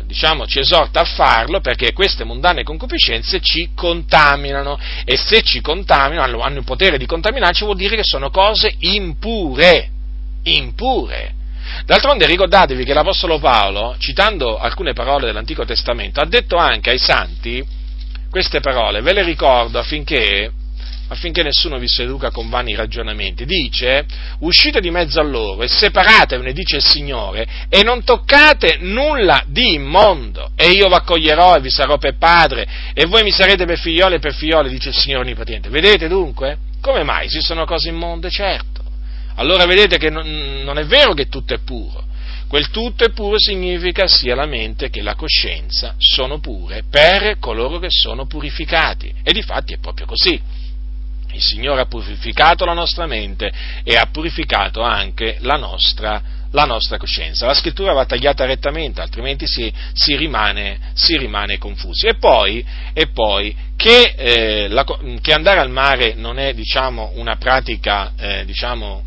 diciamo, ci esorta a farlo perché queste mondane concupiscenze ci contaminano e se ci contaminano, hanno il potere di contaminarci, vuol dire che sono cose impure, impure. D'altronde ricordatevi che l'Apostolo Paolo, citando alcune parole dell'Antico Testamento, ha detto anche ai santi queste parole, ve le ricordo affinché, affinché nessuno vi seduca con vani ragionamenti. Dice, uscite di mezzo a loro e separatevene, dice il Signore, e non toccate nulla di immondo, e io vi accoglierò e vi sarò per padre, e voi mi sarete per figlioli e per figlioli, dice il Signore Onnipotente. Vedete dunque? Come mai? Esistono cose immonde? Certo allora vedete che non, non è vero che tutto è puro. Quel tutto è puro significa sia la mente che la coscienza sono pure per coloro che sono purificati. E di fatti è proprio così. Il Signore ha purificato la nostra mente e ha purificato anche la nostra, la nostra coscienza. La scrittura va tagliata rettamente, altrimenti si, si, rimane, si rimane, confusi. E poi, e poi che, eh, la, che, andare al mare non è diciamo, una pratica eh, diciamo,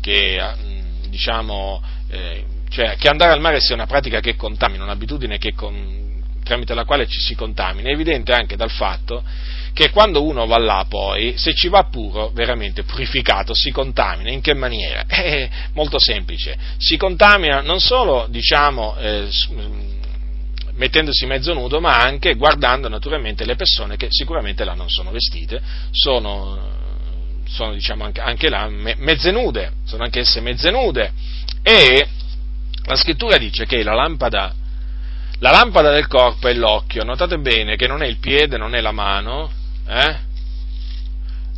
che, mm, diciamo, eh, cioè, che andare al mare sia una pratica che contamina, un'abitudine che con, tramite la quale ci si contamina, è evidente anche dal fatto che quando uno va là poi, se ci va puro, veramente purificato, si contamina. In che maniera? <laughs> È molto semplice. Si contamina non solo, diciamo, eh, mm, mettendosi mezzo nudo, ma anche guardando naturalmente le persone che sicuramente là non sono vestite, sono sono diciamo anche, anche là me, mezze nude, sono anch'esse mezze nude. E la scrittura dice che la lampada, la lampada del corpo è l'occhio, notate bene che non è il piede, non è la mano, eh?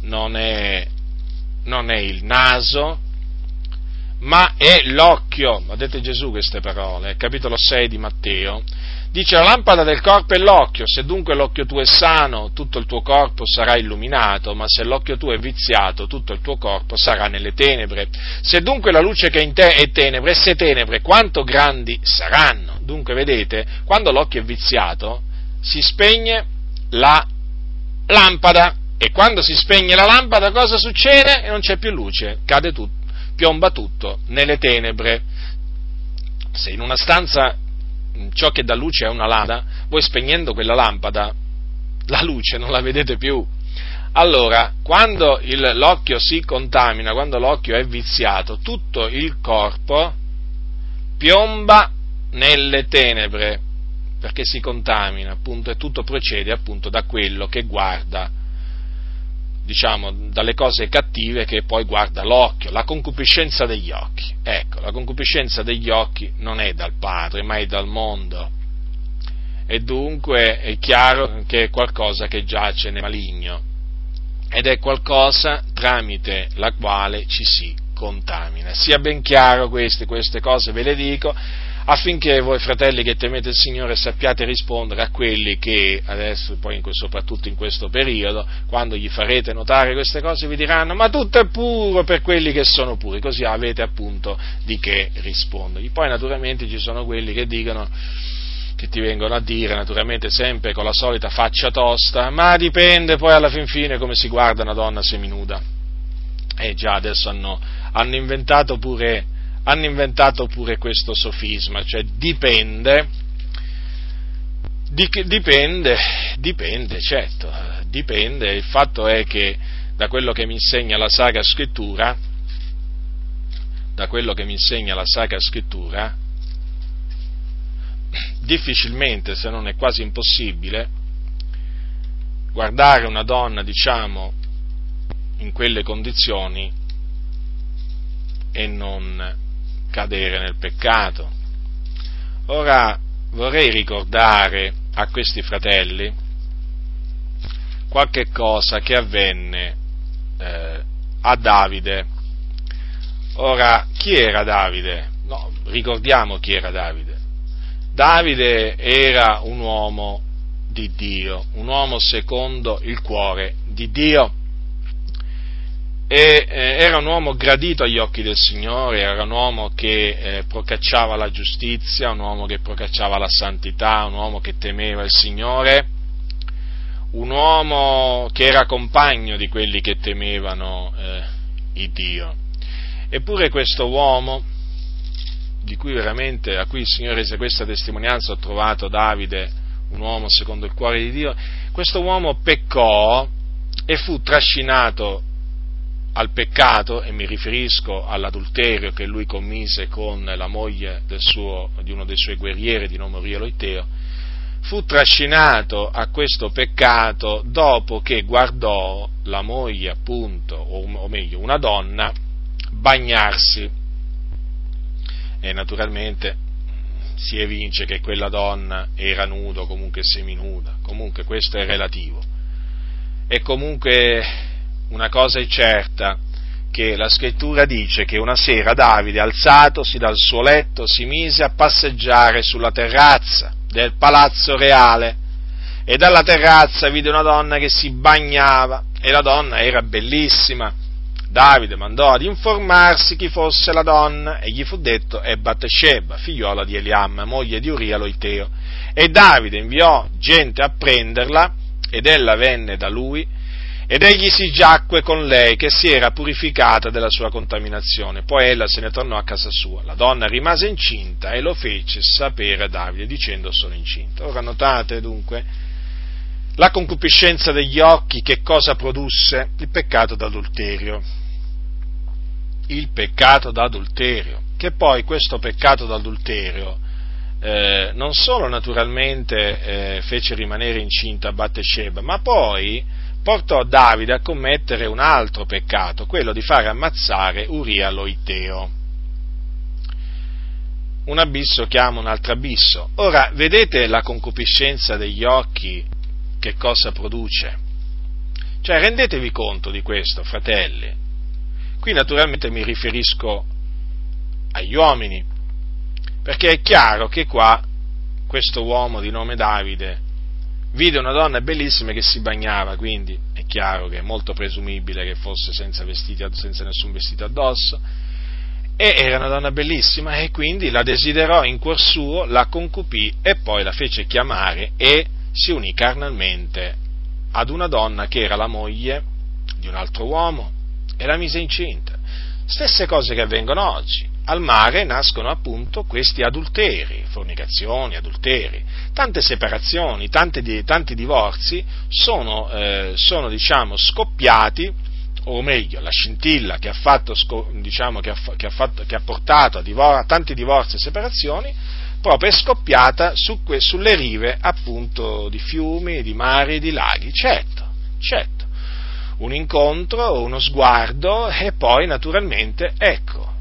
non, è, non è il naso, ma è l'occhio. Ha detto Gesù queste parole, capitolo 6 di Matteo. Dice la lampada del corpo è l'occhio, se dunque l'occhio tuo è sano, tutto il tuo corpo sarà illuminato, ma se l'occhio tuo è viziato, tutto il tuo corpo sarà nelle tenebre. Se dunque la luce che è in te è tenebre, esse tenebre quanto grandi saranno. Dunque vedete, quando l'occhio è viziato, si spegne la lampada e quando si spegne la lampada cosa succede? E non c'è più luce, cade tutto, piomba tutto nelle tenebre. Se in una stanza ciò che dà luce è una lampada, voi spegnendo quella lampada, la luce non la vedete più. Allora, quando il, l'occhio si contamina, quando l'occhio è viziato, tutto il corpo piomba nelle tenebre, perché si contamina, appunto, e tutto procede appunto da quello che guarda diciamo, dalle cose cattive che poi guarda l'occhio, la concupiscenza degli occhi. Ecco, la concupiscenza degli occhi non è dal Padre, ma è dal mondo. E dunque è chiaro che è qualcosa che giace nel maligno ed è qualcosa tramite la quale ci si contamina. Sia ben chiaro queste, queste cose ve le dico affinché voi fratelli che temete il Signore sappiate rispondere a quelli che adesso, poi soprattutto in questo periodo, quando gli farete notare queste cose vi diranno ma tutto è puro per quelli che sono puri, così avete appunto di che rispondergli. Poi naturalmente ci sono quelli che dicono che ti vengono a dire, naturalmente sempre con la solita faccia tosta, ma dipende poi alla fin fine come si guarda una donna seminuda. E eh già adesso hanno, hanno inventato pure hanno inventato pure questo sofisma, cioè dipende, dipende, dipende, certo, dipende, il fatto è che da quello che mi insegna la Sacra Scrittura, da quello che mi insegna la Sacra Scrittura, difficilmente, se non è quasi impossibile, guardare una donna, diciamo, in quelle condizioni e non cadere nel peccato. Ora vorrei ricordare a questi fratelli qualche cosa che avvenne eh, a Davide. Ora, chi era Davide? No, ricordiamo chi era Davide. Davide era un uomo di Dio, un uomo secondo il cuore di Dio e eh, era un uomo gradito agli occhi del Signore, era un uomo che eh, procacciava la giustizia, un uomo che procacciava la santità, un uomo che temeva il Signore, un uomo che era compagno di quelli che temevano eh, il Dio. Eppure questo uomo, di cui veramente, a cui il Signore rese questa testimonianza, ho trovato Davide, un uomo secondo il cuore di Dio, questo uomo peccò e fu trascinato al peccato, e mi riferisco all'adulterio che lui commise con la moglie suo, di uno dei suoi guerrieri di nome Urielo Iteo, fu trascinato a questo peccato dopo che guardò la moglie, appunto, o, o meglio, una donna, bagnarsi. E naturalmente si evince che quella donna era nuda o comunque seminuda, comunque questo è relativo. E comunque una cosa è certa, che la scrittura dice che una sera Davide, alzatosi dal suo letto, si mise a passeggiare sulla terrazza del palazzo reale e dalla terrazza vide una donna che si bagnava e la donna era bellissima. Davide mandò ad informarsi chi fosse la donna e gli fu detto è Bathsheba, figliola di Eliam, moglie di Uria Loiteo. E Davide inviò gente a prenderla ed ella venne da lui ed egli si giacque con lei che si era purificata della sua contaminazione. Poi ella se ne tornò a casa sua. La donna rimase incinta e lo fece sapere a Davide dicendo sono incinta. Ora notate dunque la concupiscenza degli occhi che cosa produsse? Il peccato d'adulterio. Il peccato d'adulterio. Che poi questo peccato d'adulterio eh, non solo naturalmente eh, fece rimanere incinta Battesheba, ma poi portò Davide a commettere un altro peccato, quello di fare ammazzare Uria Loiteo. Un abisso chiama un altro abisso. Ora, vedete la concupiscenza degli occhi che cosa produce? Cioè, rendetevi conto di questo, fratelli. Qui naturalmente mi riferisco agli uomini, perché è chiaro che qua questo uomo di nome Davide vide una donna bellissima che si bagnava, quindi è chiaro che è molto presumibile che fosse senza, vestiti, senza nessun vestito addosso, e era una donna bellissima e quindi la desiderò in cuor suo, la concupì e poi la fece chiamare e si unì carnalmente ad una donna che era la moglie di un altro uomo e la mise incinta. Stesse cose che avvengono oggi al mare nascono appunto questi adulteri, fornicazioni, adulteri, tante separazioni, tanti, tanti divorzi sono, eh, sono diciamo, scoppiati, o meglio, la scintilla che ha, fatto, diciamo, che ha, che ha, fatto, che ha portato a, divor- a, tanti divorzi e separazioni, proprio è scoppiata su que- sulle rive appunto di fiumi, di mari, di laghi, certo, certo. Un incontro, uno sguardo e poi naturalmente, ecco,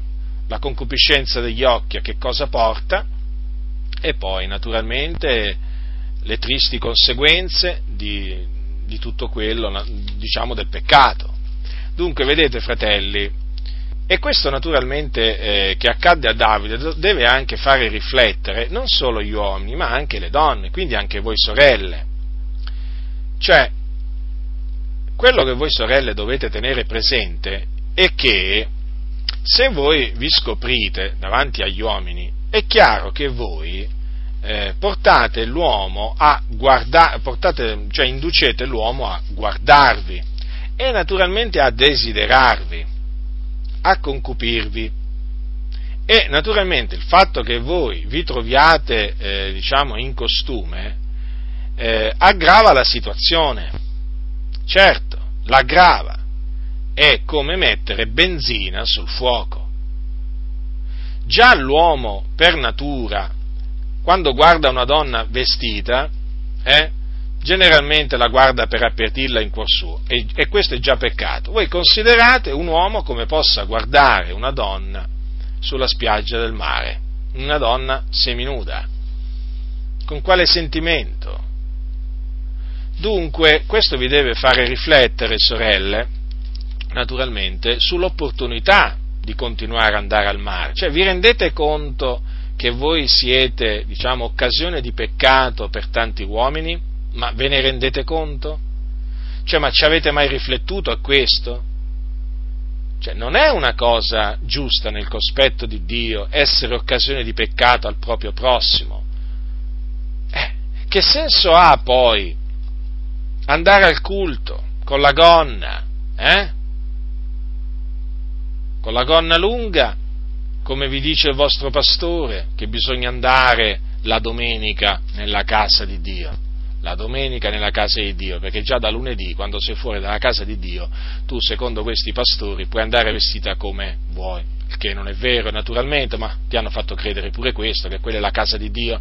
la concupiscenza degli occhi a che cosa porta e poi naturalmente le tristi conseguenze di, di tutto quello, diciamo, del peccato. Dunque, vedete, fratelli, E questo naturalmente eh, che accadde a Davide deve anche fare riflettere non solo gli uomini, ma anche le donne, quindi anche voi sorelle. Cioè, quello che voi sorelle dovete tenere presente è che se voi vi scoprite davanti agli uomini, è chiaro che voi eh, portate l'uomo a guardare, cioè inducete l'uomo a guardarvi e naturalmente a desiderarvi a concupirvi. E naturalmente il fatto che voi vi troviate, eh, diciamo, in costume, eh, aggrava la situazione. Certo, l'aggrava. È come mettere benzina sul fuoco. Già l'uomo, per natura, quando guarda una donna vestita, eh, generalmente la guarda per avvertirla in cuor suo e, e questo è già peccato. Voi considerate un uomo come possa guardare una donna sulla spiaggia del mare, una donna seminuda. Con quale sentimento? Dunque, questo vi deve fare riflettere, sorelle, naturalmente, sull'opportunità di continuare ad andare al mare. Cioè, vi rendete conto che voi siete, diciamo, occasione di peccato per tanti uomini? Ma ve ne rendete conto? Cioè, ma ci avete mai riflettuto a questo? Cioè, non è una cosa giusta nel cospetto di Dio essere occasione di peccato al proprio prossimo. Eh, che senso ha poi andare al culto con la gonna, eh? Con la gonna lunga, come vi dice il vostro pastore, che bisogna andare la domenica nella casa di Dio la domenica nella casa di Dio, perché già da lunedì, quando sei fuori dalla casa di Dio, tu, secondo questi pastori, puoi andare vestita come vuoi, il che non è vero naturalmente, ma ti hanno fatto credere pure questo, che quella è la casa di Dio.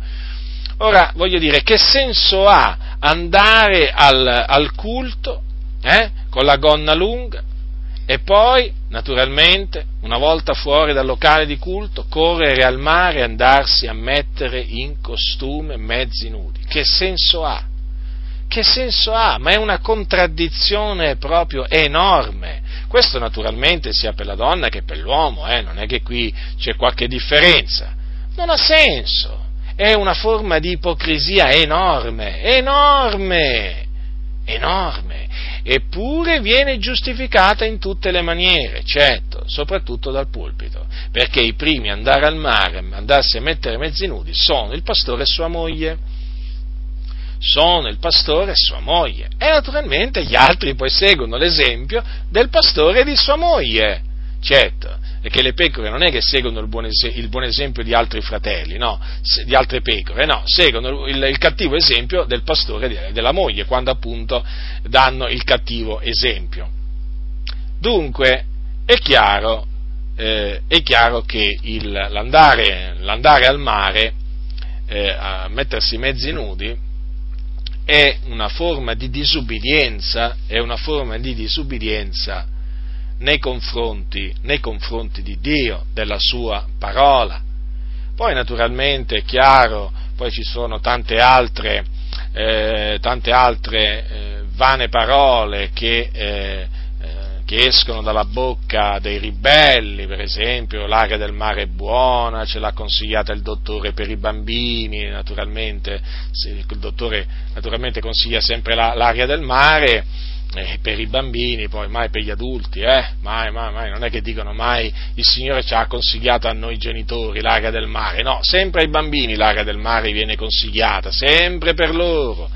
Ora, voglio dire, che senso ha andare al, al culto eh, con la gonna lunga e poi, naturalmente, una volta fuori dal locale di culto, correre al mare e andarsi a mettere in costume mezzi nudi? Che senso ha? che senso ha? Ma è una contraddizione proprio enorme. Questo naturalmente sia per la donna che per l'uomo, eh? non è che qui c'è qualche differenza. Non ha senso. È una forma di ipocrisia enorme, enorme, enorme. Eppure viene giustificata in tutte le maniere, certo, soprattutto dal pulpito, perché i primi a andare al mare, andarsi a mettere mezzi nudi, sono il pastore e sua moglie sono il pastore e sua moglie. E naturalmente gli altri poi seguono l'esempio del pastore e di sua moglie. Certo, perché le pecore non è che seguono il buon, es- il buon esempio di altri fratelli, no, di altre pecore, no, seguono il, il cattivo esempio del pastore e della moglie, quando appunto danno il cattivo esempio. Dunque, è chiaro, eh, è chiaro che il, l'andare, l'andare, al mare, eh, a mettersi mezzi nudi, è una forma di disubbidienza, è una forma di disubbidienza nei confronti, nei confronti di Dio, della sua parola. Poi naturalmente è chiaro, poi ci sono tante altre, eh, tante altre eh, vane parole che eh, che escono dalla bocca dei ribelli, per esempio l'aria del mare è buona, ce l'ha consigliata il dottore per i bambini, naturalmente il dottore naturalmente consiglia sempre la, l'aria del mare, eh, per i bambini, poi mai per gli adulti, eh? mai, mai, mai, non è che dicono mai il Signore ci ha consigliato a noi genitori l'aria del mare, no, sempre ai bambini l'aria del mare viene consigliata, sempre per loro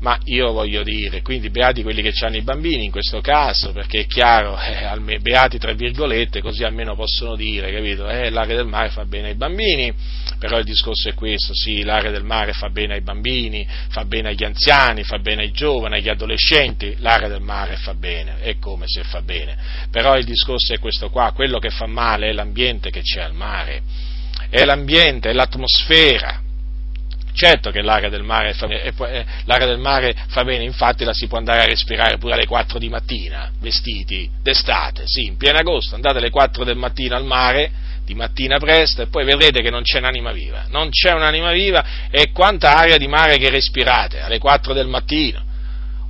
ma io voglio dire, quindi beati quelli che hanno i bambini in questo caso, perché è chiaro, eh, beati tra virgolette, così almeno possono dire, capito? Eh, l'area del mare fa bene ai bambini, però il discorso è questo, sì, l'area del mare fa bene ai bambini, fa bene agli anziani, fa bene ai giovani, agli adolescenti, l'area del mare fa bene, è come se fa bene, però il discorso è questo qua, quello che fa male è l'ambiente che c'è al mare, è l'ambiente, è l'atmosfera, Certo che l'aria del, mare fa, eh, l'aria del mare fa bene, infatti la si può andare a respirare pure alle 4 di mattina, vestiti d'estate, sì, in pieno agosto, andate alle 4 del mattino al mare, di mattina presto, e poi vedrete che non c'è un'anima viva, non c'è un'anima viva, e quanta aria di mare che respirate alle 4 del mattino.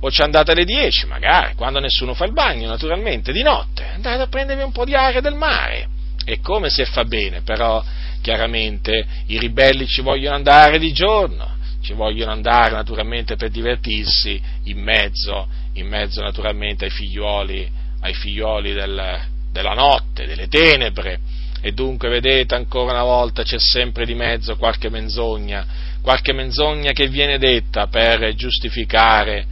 o ci andate alle 10, magari, quando nessuno fa il bagno, naturalmente, di notte, andate a prendervi un po' di aria del mare. E come se fa bene, però chiaramente i ribelli ci vogliono andare di giorno, ci vogliono andare naturalmente per divertirsi in mezzo, in mezzo naturalmente ai figlioli, ai figlioli del, della notte, delle tenebre. E dunque, vedete, ancora una volta c'è sempre di mezzo qualche menzogna, qualche menzogna che viene detta per giustificare,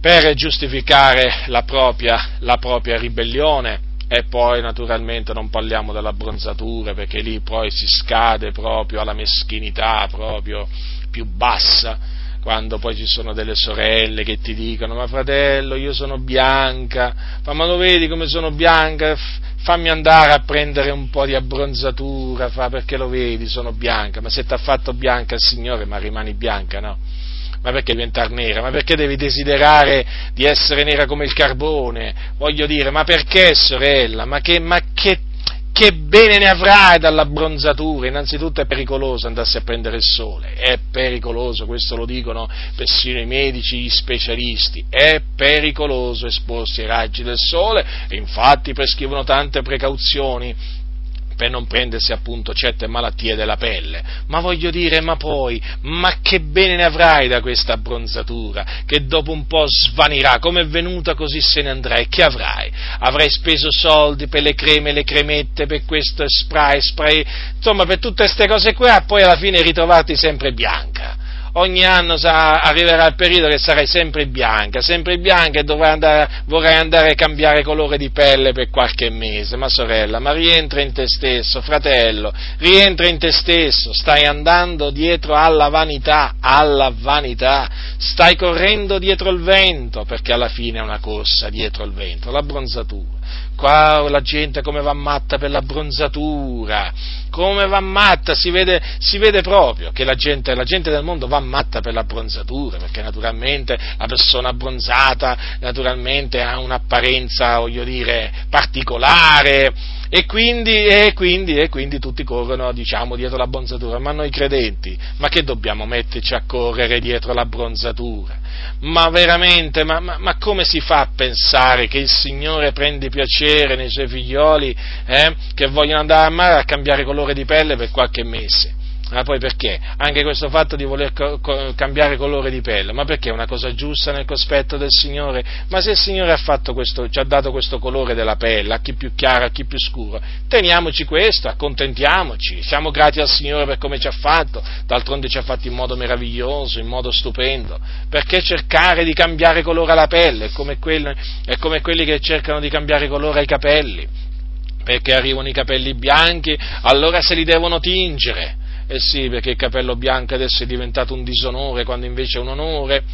per giustificare la, propria, la propria ribellione. E poi naturalmente non parliamo della bronzatura, perché lì poi si scade proprio alla meschinità proprio più bassa quando poi ci sono delle sorelle che ti dicono ma fratello io sono bianca, ma lo vedi come sono bianca, fammi andare a prendere un po' di abbronzatura, fa, perché lo vedi sono bianca, ma se ti ha fatto bianca il Signore ma rimani bianca no? Ma perché diventare nera? Ma perché devi desiderare di essere nera come il carbone? Voglio dire, ma perché sorella? Ma che, ma che che bene ne avrai dall'abbronzatura? Innanzitutto è pericoloso andarsi a prendere il sole, è pericoloso, questo lo dicono persino i medici, gli specialisti, è pericoloso esporsi ai raggi del sole infatti prescrivono tante precauzioni per non prendersi appunto certe malattie della pelle. Ma voglio dire, ma poi, ma che bene ne avrai da questa abbronzatura, che dopo un po' svanirà, come è venuta così se ne andrà, e che avrai? Avrai speso soldi per le creme, le cremette, per questo spray, spray, insomma per tutte queste cose qua, poi alla fine ritrovarti sempre bianca ogni anno sa, arriverà il periodo che sarai sempre bianca, sempre bianca e dovrai andare, vorrai andare a cambiare colore di pelle per qualche mese. Ma sorella, ma rientra in te stesso, fratello, rientra in te stesso, stai andando dietro alla vanità, alla vanità, stai correndo dietro il vento, perché alla fine è una corsa dietro il vento, l'abbronzatura. Qua la gente come va matta per la bronzatura, come va matta, si vede, si vede proprio che la gente, la gente, del mondo va matta per la bronzatura, perché naturalmente la persona abbronzata naturalmente ha un'apparenza, voglio dire, particolare, e quindi, e quindi, e quindi tutti corrono, diciamo, dietro la bronzatura. Ma noi credenti, ma che dobbiamo metterci a correre dietro la bronzatura? Ma veramente, ma, ma, ma come si fa a pensare che il Signore prende piacere nei suoi figlioli eh, che vogliono andare a mare a cambiare colore di pelle per qualche mese? Ma poi perché? Anche questo fatto di voler co- co- cambiare colore di pelle, ma perché è una cosa giusta nel cospetto del Signore? Ma se il Signore ha questo, ci ha dato questo colore della pelle, a chi più chiaro, a chi più scuro, teniamoci questo, accontentiamoci, siamo grati al Signore per come ci ha fatto, d'altronde ci ha fatto in modo meraviglioso, in modo stupendo, perché cercare di cambiare colore alla pelle è come, quelli, è come quelli che cercano di cambiare colore ai capelli, perché arrivano i capelli bianchi, allora se li devono tingere eh sì, perché il capello bianco adesso è diventato un disonore quando invece è un onore.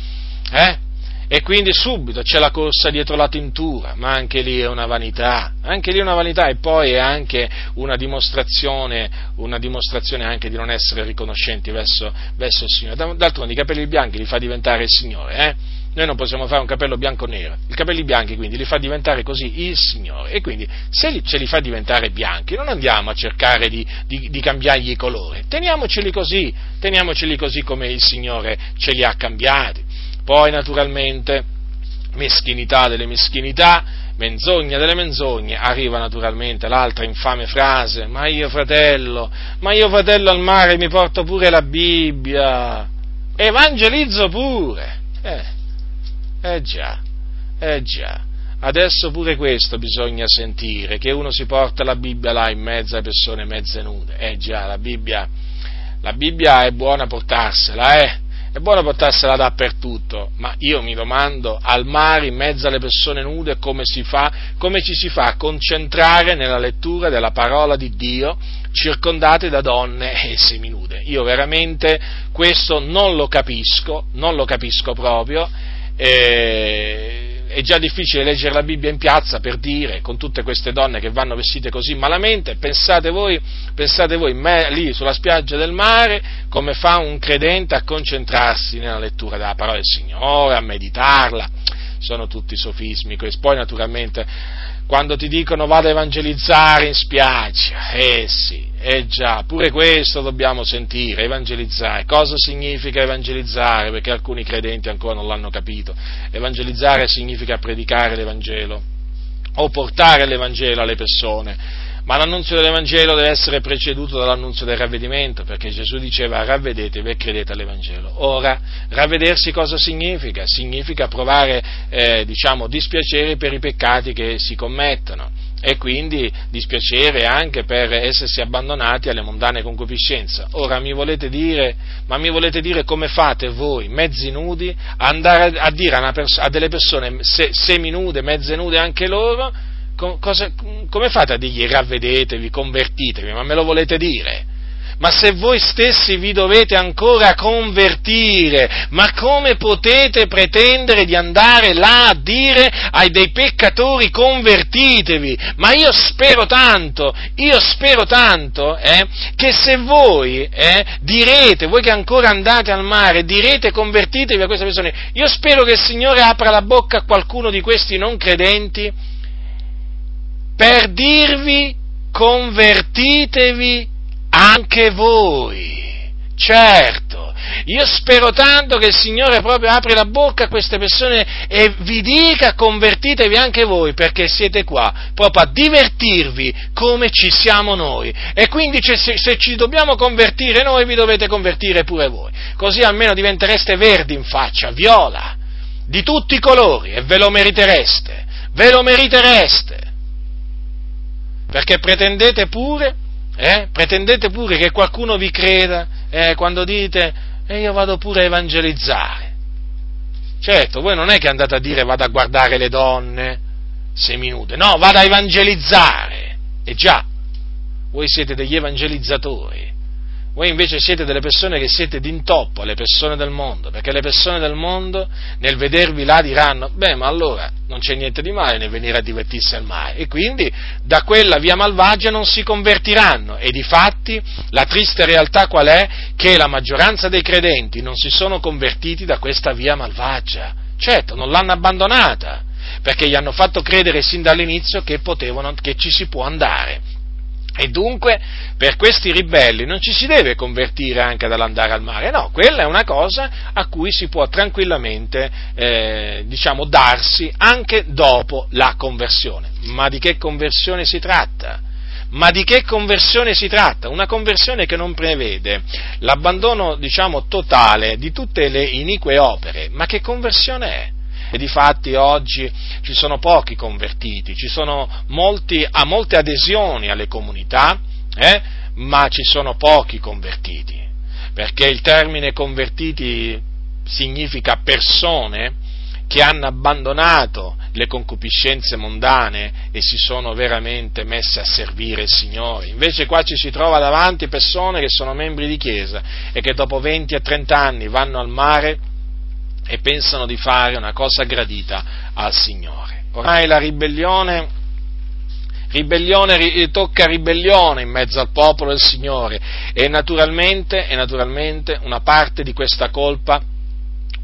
Eh? E quindi subito c'è la corsa dietro la tintura, ma anche lì è una vanità, anche lì è una vanità e poi è anche una dimostrazione, una dimostrazione anche di non essere riconoscenti verso, verso il Signore. D'altronde i capelli bianchi li fa diventare il Signore, eh? Noi non possiamo fare un capello bianco o nero. I capelli bianchi quindi li fa diventare così il Signore. E quindi se ce li fa diventare bianchi, non andiamo a cercare di, di, di cambiargli i colori. Teniamoceli così, teniamoceli così come il Signore ce li ha cambiati. Poi naturalmente meschinità delle meschinità, menzogna delle menzogne, arriva naturalmente l'altra infame frase, ma io fratello, ma io fratello al mare mi porto pure la Bibbia, evangelizzo pure. Eh, eh già, eh già. Adesso pure questo bisogna sentire, che uno si porta la Bibbia là in mezzo alle persone mezze nude. Eh già, la Bibbia, la Bibbia è buona portarsela, eh? È buona portarsela dappertutto, ma io mi domando al mare in mezzo alle persone nude come si fa, come ci si fa a concentrare nella lettura della parola di Dio circondati da donne e seminude. Io veramente questo non lo capisco, non lo capisco proprio eh, è già difficile leggere la Bibbia in piazza per dire, con tutte queste donne che vanno vestite così malamente, pensate voi, pensate voi me, lì sulla spiaggia del mare come fa un credente a concentrarsi nella lettura della parola del Signore, a meditarla, sono tutti sofismi, poi naturalmente quando ti dicono vado a evangelizzare in spiaggia, eh sì, eh già, pure questo dobbiamo sentire, evangelizzare. Cosa significa evangelizzare? Perché alcuni credenti ancora non l'hanno capito. Evangelizzare significa predicare l'Evangelo o portare l'Evangelo alle persone ma l'annunzio dell'Evangelo deve essere preceduto dall'annunzio del ravvedimento, perché Gesù diceva ravvedetevi e credete all'Evangelo. Ora, ravvedersi cosa significa? Significa provare, eh, diciamo, dispiacere per i peccati che si commettono e quindi dispiacere anche per essersi abbandonati alle mondane concupiscenze. Ora mi volete dire, ma mi volete dire come fate voi, mezzi nudi, andare a dire a, pers- a delle persone se- seminude, mezze nude anche loro, cosa, come fate a dirgli ravvedetevi, convertitevi? Ma me lo volete dire? Ma se voi stessi vi dovete ancora convertire, ma come potete pretendere di andare là a dire ai dei peccatori convertitevi? Ma io spero tanto, io spero tanto eh, che se voi eh, direte, voi che ancora andate al mare, direte convertitevi a queste persone, io spero che il Signore apra la bocca a qualcuno di questi non credenti per dirvi convertitevi anche voi. Certo, io spero tanto che il Signore proprio apri la bocca a queste persone e vi dica convertitevi anche voi perché siete qua proprio a divertirvi come ci siamo noi. E quindi se, se ci dobbiamo convertire noi vi dovete convertire pure voi. Così almeno diventereste verdi in faccia, viola, di tutti i colori e ve lo meritereste. Ve lo meritereste perché pretendete pure, eh, pretendete pure che qualcuno vi creda eh, quando dite e eh, io vado pure a evangelizzare. Certo, voi non è che andate a dire vado a guardare le donne seminude, no, vado a evangelizzare. E già, voi siete degli evangelizzatori. Voi invece siete delle persone che siete d'intoppo alle persone del mondo, perché le persone del mondo nel vedervi là diranno, beh ma allora non c'è niente di male nel venire a divertirsi al mare. E quindi da quella via malvagia non si convertiranno. E di fatti la triste realtà qual è? Che la maggioranza dei credenti non si sono convertiti da questa via malvagia, certo non l'hanno abbandonata perché gli hanno fatto credere sin dall'inizio che, potevano, che ci si può andare e dunque per questi ribelli non ci si deve convertire anche dall'andare al mare, no, quella è una cosa a cui si può tranquillamente eh, diciamo, darsi anche dopo la conversione. Ma di che conversione si tratta? Ma di che conversione si tratta? Una conversione che non prevede l'abbandono, diciamo, totale di tutte le inique opere. Ma che conversione è? E difatti oggi ci sono pochi convertiti, ci sono molti, ha molte adesioni alle comunità, eh, ma ci sono pochi convertiti, perché il termine convertiti significa persone che hanno abbandonato le concupiscenze mondane e si sono veramente messe a servire il Signore. Invece qua ci si trova davanti persone che sono membri di chiesa e che dopo 20 e 30 anni vanno al mare e pensano di fare una cosa gradita al Signore. Ormai la ribellione, ribellione tocca ribellione in mezzo al popolo del Signore e naturalmente, e naturalmente una parte di questa colpa,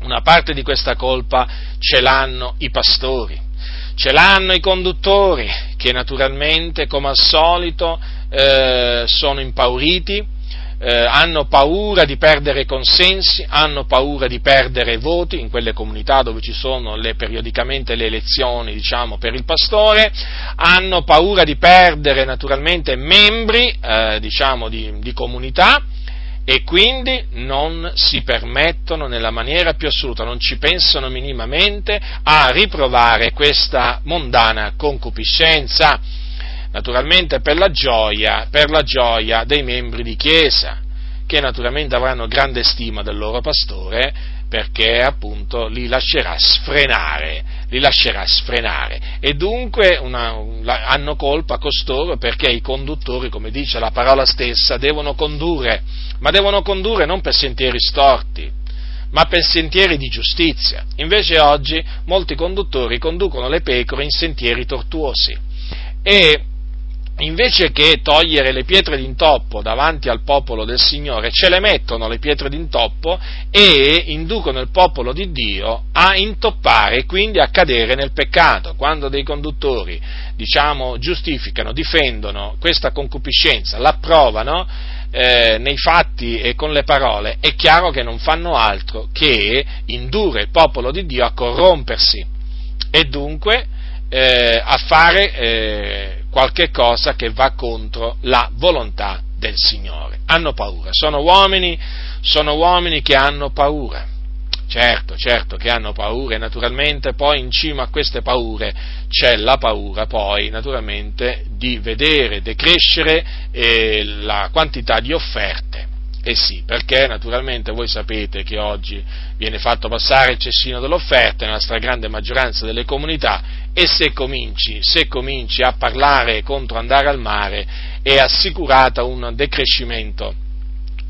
una parte di questa colpa ce l'hanno i pastori, ce l'hanno i conduttori che naturalmente come al solito eh, sono impauriti, eh, hanno paura di perdere consensi, hanno paura di perdere voti in quelle comunità dove ci sono le, periodicamente le elezioni diciamo, per il pastore, hanno paura di perdere naturalmente membri eh, diciamo, di, di comunità e quindi non si permettono nella maniera più assoluta, non ci pensano minimamente a riprovare questa mondana concupiscenza naturalmente per la gioia, per la gioia dei membri di chiesa, che naturalmente avranno grande stima del loro pastore, perché appunto li lascerà sfrenare, li lascerà sfrenare. E dunque una, hanno colpa costoro perché i conduttori, come dice la parola stessa, devono condurre, ma devono condurre non per sentieri storti, ma per sentieri di giustizia. Invece oggi molti conduttori conducono le pecore in sentieri tortuosi. E invece che togliere le pietre d'intoppo davanti al popolo del Signore, ce le mettono le pietre d'intoppo e inducono il popolo di Dio a intoppare e quindi a cadere nel peccato. Quando dei conduttori, diciamo, giustificano, difendono questa concupiscenza, l'approvano eh, nei fatti e con le parole, è chiaro che non fanno altro che indurre il popolo di Dio a corrompersi e dunque eh, a fare eh, qualche cosa che va contro la volontà del Signore. Hanno paura, sono uomini, sono uomini che hanno paura. Certo, certo che hanno paura e naturalmente poi in cima a queste paure c'è la paura poi naturalmente di vedere decrescere eh, la quantità di offerte eh sì, perché naturalmente voi sapete che oggi viene fatto passare il cessino dell'offerta nella stragrande maggioranza delle comunità e se cominci, se cominci a parlare contro andare al mare è assicurata un decrescimento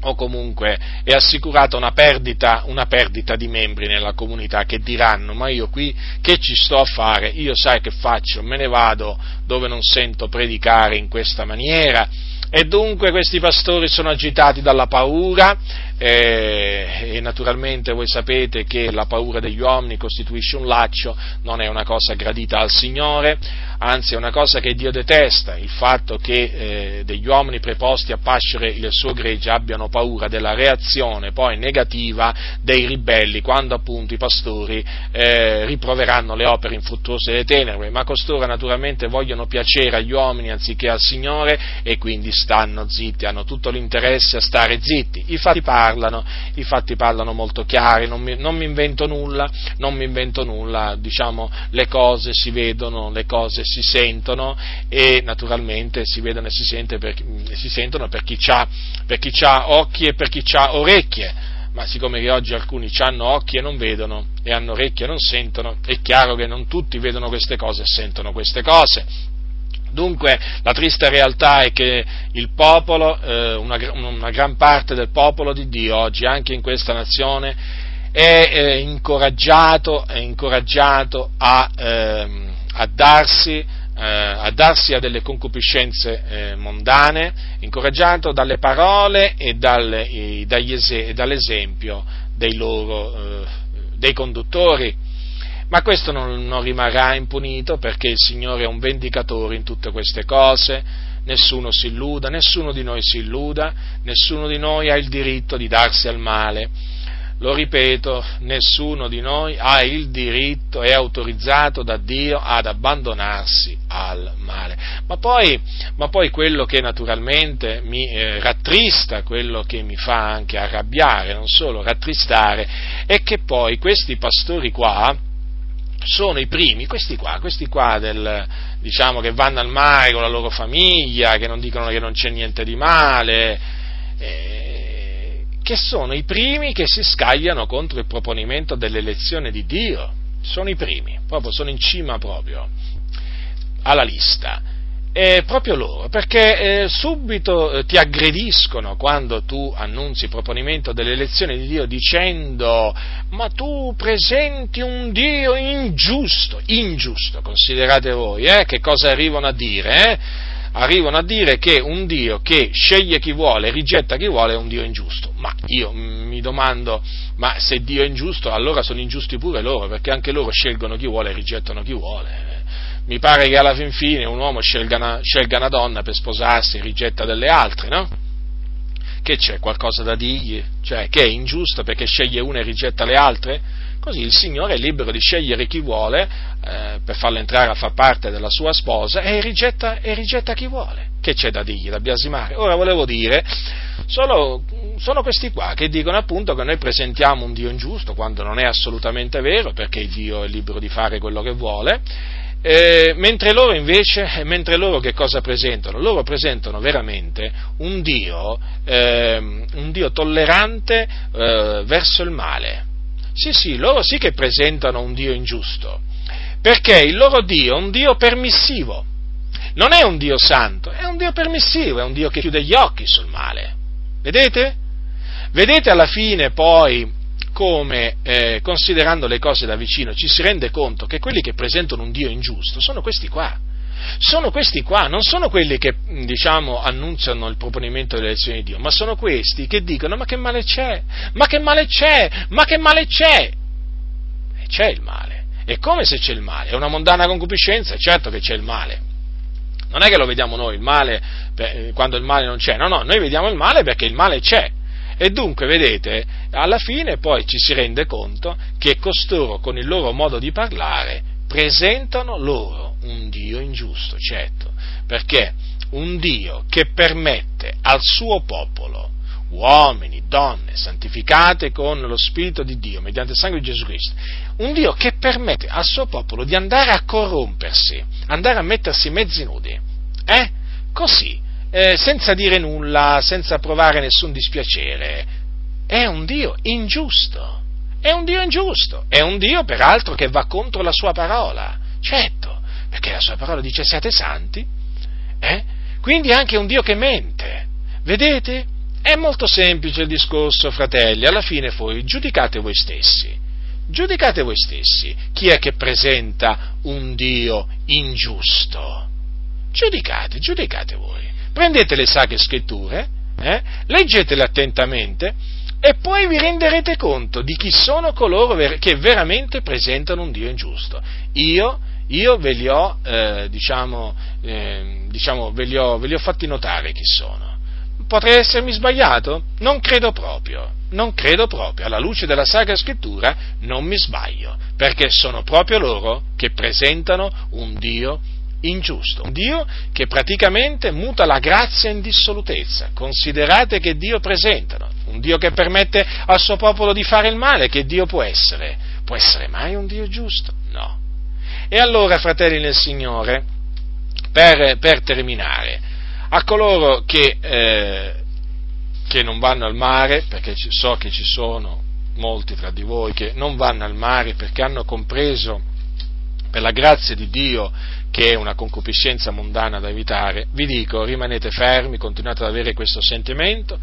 o comunque è assicurata una perdita, una perdita, di membri nella comunità che diranno ma io qui che ci sto a fare, io sai che faccio, me ne vado dove non sento predicare in questa maniera e dunque questi pastori sono agitati dalla paura eh, e naturalmente voi sapete che la paura degli uomini costituisce un laccio, non è una cosa gradita al Signore, anzi è una cosa che Dio detesta, il fatto che eh, degli uomini preposti a pascere il suo gregge abbiano paura della reazione poi negativa dei ribelli quando appunto i pastori eh, riproveranno le opere infruttuose delle tenebre, ma costoro naturalmente vogliono piacere agli uomini anziché al Signore e quindi stanno zitti, hanno tutto l'interesse a stare zitti. I fatti parlano, i fatti parlano molto chiari, non mi, non mi invento nulla, non mi invento nulla, diciamo le cose si vedono, le cose si sentono e naturalmente si vedono e si, per, si sentono per chi, per chi ha occhi e per chi ha orecchie ma siccome che oggi alcuni hanno occhi e non vedono e hanno orecchie e non sentono, è chiaro che non tutti vedono queste cose e sentono queste cose. Dunque la triste realtà è che il popolo, eh, una, una, gran parte del popolo di Dio oggi, anche in questa nazione, è eh, incoraggiato, è incoraggiato a, eh, a, darsi, eh, a, darsi, a delle concupiscenze eh, mondane, incoraggiato dalle parole e, dalle, e dall'esempio dei loro, eh, dei conduttori ma questo non, non rimarrà impunito perché il Signore è un vendicatore in tutte queste cose, nessuno si illuda, nessuno di noi si illuda, nessuno di noi ha il diritto di darsi al male. Lo ripeto, nessuno di noi ha il diritto, è autorizzato da Dio ad abbandonarsi al male. Ma poi, ma poi quello che naturalmente mi eh, rattrista, quello che mi fa anche arrabbiare, non solo rattristare, è che poi questi pastori qua, sono i primi, questi qua, questi qua del, diciamo, che vanno al mare con la loro famiglia, che non dicono che non c'è niente di male, eh, che sono i primi che si scagliano contro il proponimento dell'elezione di Dio, sono i primi, proprio sono in cima proprio alla lista eh, proprio loro, perché eh, subito eh, ti aggrediscono quando tu annunzi il proponimento dell'elezione di Dio dicendo ma tu presenti un Dio ingiusto, ingiusto, considerate voi, eh, che cosa arrivano a dire? Eh? Arrivano a dire che un Dio che sceglie chi vuole rigetta chi vuole è un Dio ingiusto. Ma io mi domando, ma se Dio è ingiusto, allora sono ingiusti pure loro, perché anche loro scelgono chi vuole e rigettano chi vuole mi pare che alla fin fine un uomo scelga una, scelga una donna per sposarsi e rigetta delle altre, no? Che c'è qualcosa da dirgli? Cioè, che è ingiusto perché sceglie una e rigetta le altre? Così il Signore è libero di scegliere chi vuole eh, per farlo entrare a far parte della sua sposa e rigetta, e rigetta chi vuole. Che c'è da dirgli, da biasimare? Ora volevo dire, solo, sono questi qua che dicono appunto che noi presentiamo un Dio ingiusto quando non è assolutamente vero perché Dio è libero di fare quello che vuole eh, mentre loro invece, mentre loro che cosa presentano? Loro presentano veramente un Dio, eh, un Dio tollerante eh, verso il male. Sì, sì, loro sì che presentano un Dio ingiusto, perché il loro Dio è un Dio permissivo, non è un Dio santo, è un Dio permissivo, è un Dio che chiude gli occhi sul male. Vedete? Vedete alla fine poi come, eh, considerando le cose da vicino, ci si rende conto che quelli che presentano un Dio ingiusto sono questi qua. sono questi qua, non sono quelli che diciamo annunziano il proponimento delle elezioni di Dio, ma sono questi che dicono ma che male c'è? Ma che male c'è? Ma che male c'è? E c'è il male. E come se c'è il male? È una mondana concupiscenza? Certo che c'è il male. Non è che lo vediamo noi il male quando il male non c'è, no, no, noi vediamo il male perché il male c'è. E dunque, vedete, alla fine poi ci si rende conto che costoro, con il loro modo di parlare, presentano loro un Dio ingiusto, certo, perché un Dio che permette al suo popolo, uomini, donne, santificate con lo Spirito di Dio, mediante il sangue di Gesù Cristo, un Dio che permette al suo popolo di andare a corrompersi, andare a mettersi mezzi nudi, eh? Così, eh, senza dire nulla, senza provare nessun dispiacere, è un Dio ingiusto. È un Dio ingiusto, è un Dio peraltro che va contro la sua parola, certo, perché la sua parola dice siate santi, eh? quindi è anche un Dio che mente. Vedete? È molto semplice il discorso, fratelli, alla fine voi giudicate voi stessi, giudicate voi stessi chi è che presenta un Dio ingiusto. Giudicate, giudicate voi. Prendete le sacre scritture, eh? leggetele attentamente e poi vi renderete conto di chi sono coloro che veramente presentano un Dio ingiusto. Io, io ve li ho, eh, diciamo, eh, diciamo ve, li ho, ve li ho fatti notare chi sono. Potrei essermi sbagliato? Non credo proprio, non credo proprio. Alla luce della Sacra Scrittura non mi sbaglio, perché sono proprio loro che presentano un Dio ingiusto un Dio che praticamente muta la grazia in dissolutezza. Considerate che Dio presentano, un Dio che permette al suo popolo di fare il male, che Dio può essere? Può essere mai un Dio giusto? No. E allora, fratelli nel Signore, per, per terminare, a coloro che, eh, che non vanno al mare, perché so che ci sono molti tra di voi che non vanno al mare perché hanno compreso per la grazia di Dio che è una concupiscenza mondana da evitare, vi dico rimanete fermi, continuate ad avere questo sentimento.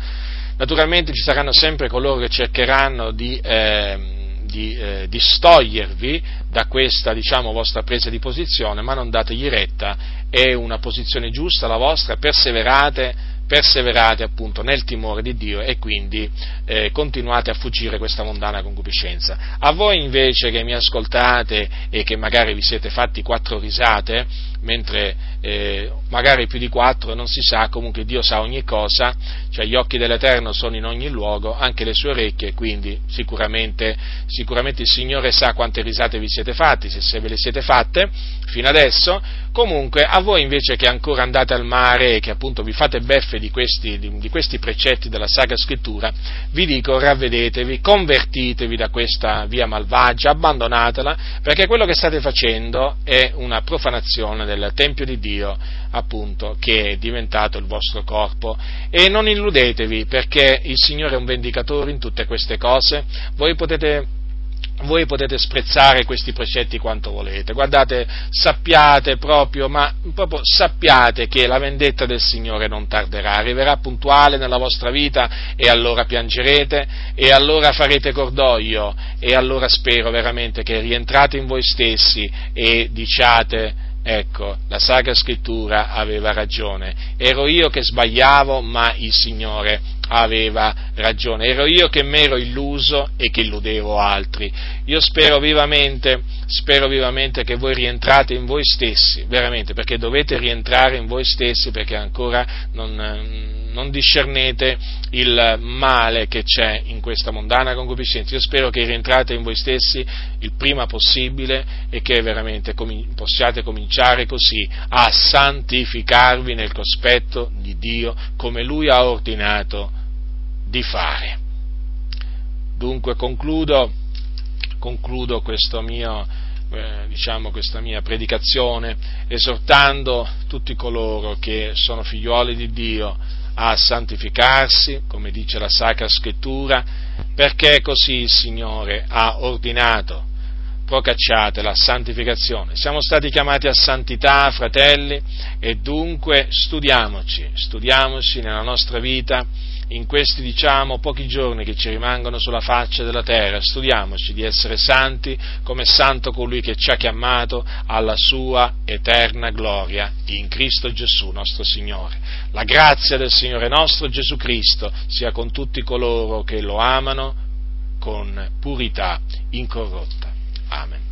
Naturalmente ci saranno sempre coloro che cercheranno di, eh, di eh, distogliervi da questa diciamo, vostra presa di posizione, ma non dategli retta, è una posizione giusta la vostra, perseverate perseverate appunto nel timore di Dio e quindi eh, continuate a fuggire questa mondana concupiscenza. A voi invece che mi ascoltate e che magari vi siete fatti quattro risate, mentre eh, magari più di quattro, non si sa, comunque Dio sa ogni cosa, cioè gli occhi dell'Eterno sono in ogni luogo, anche le sue orecchie, quindi sicuramente, sicuramente il Signore sa quante risate vi siete fatti, se, se ve le siete fatte fino adesso, comunque a voi invece che ancora andate al mare e che appunto vi fate beffe di questi, di, di questi precetti della Sacra Scrittura, vi dico ravvedetevi, convertitevi da questa via malvagia, abbandonatela, perché quello che state facendo è una profanazione del Tempio di Dio, appunto, che è diventato il vostro corpo. E non illudetevi, perché il Signore è un vendicatore in tutte queste cose. Voi potete voi potete sprezzare questi precetti quanto volete. Guardate, sappiate proprio, ma proprio sappiate che la vendetta del Signore non tarderà, arriverà puntuale nella vostra vita e allora piangerete e allora farete cordoglio e allora spero veramente che rientrate in voi stessi e diciate Ecco, la Sacra Scrittura aveva ragione. Ero io che sbagliavo, ma il Signore aveva ragione. Ero io che mi ero illuso e che illudevo altri. Io spero vivamente, spero vivamente che voi rientrate in voi stessi, veramente, perché dovete rientrare in voi stessi perché ancora non non discernete il male che c'è in questa mondana concupiscenza. Io spero che rientrate in voi stessi il prima possibile e che veramente possiate cominciare così a santificarvi nel cospetto di Dio come Lui ha ordinato di fare. Dunque concludo, concludo questo mio, eh, diciamo, questa mia predicazione esortando tutti coloro che sono figliuoli di Dio a santificarsi, come dice la Sacra Scrittura, perché così il Signore ha ordinato. procacciate la santificazione. Siamo stati chiamati a santità, fratelli, e dunque studiamoci, studiamoci nella nostra vita in questi diciamo pochi giorni che ci rimangono sulla faccia della terra, studiamoci di essere santi come santo colui che ci ha chiamato alla sua eterna gloria in Cristo Gesù nostro Signore. La grazia del Signore nostro Gesù Cristo sia con tutti coloro che lo amano con purità incorrotta. Amen.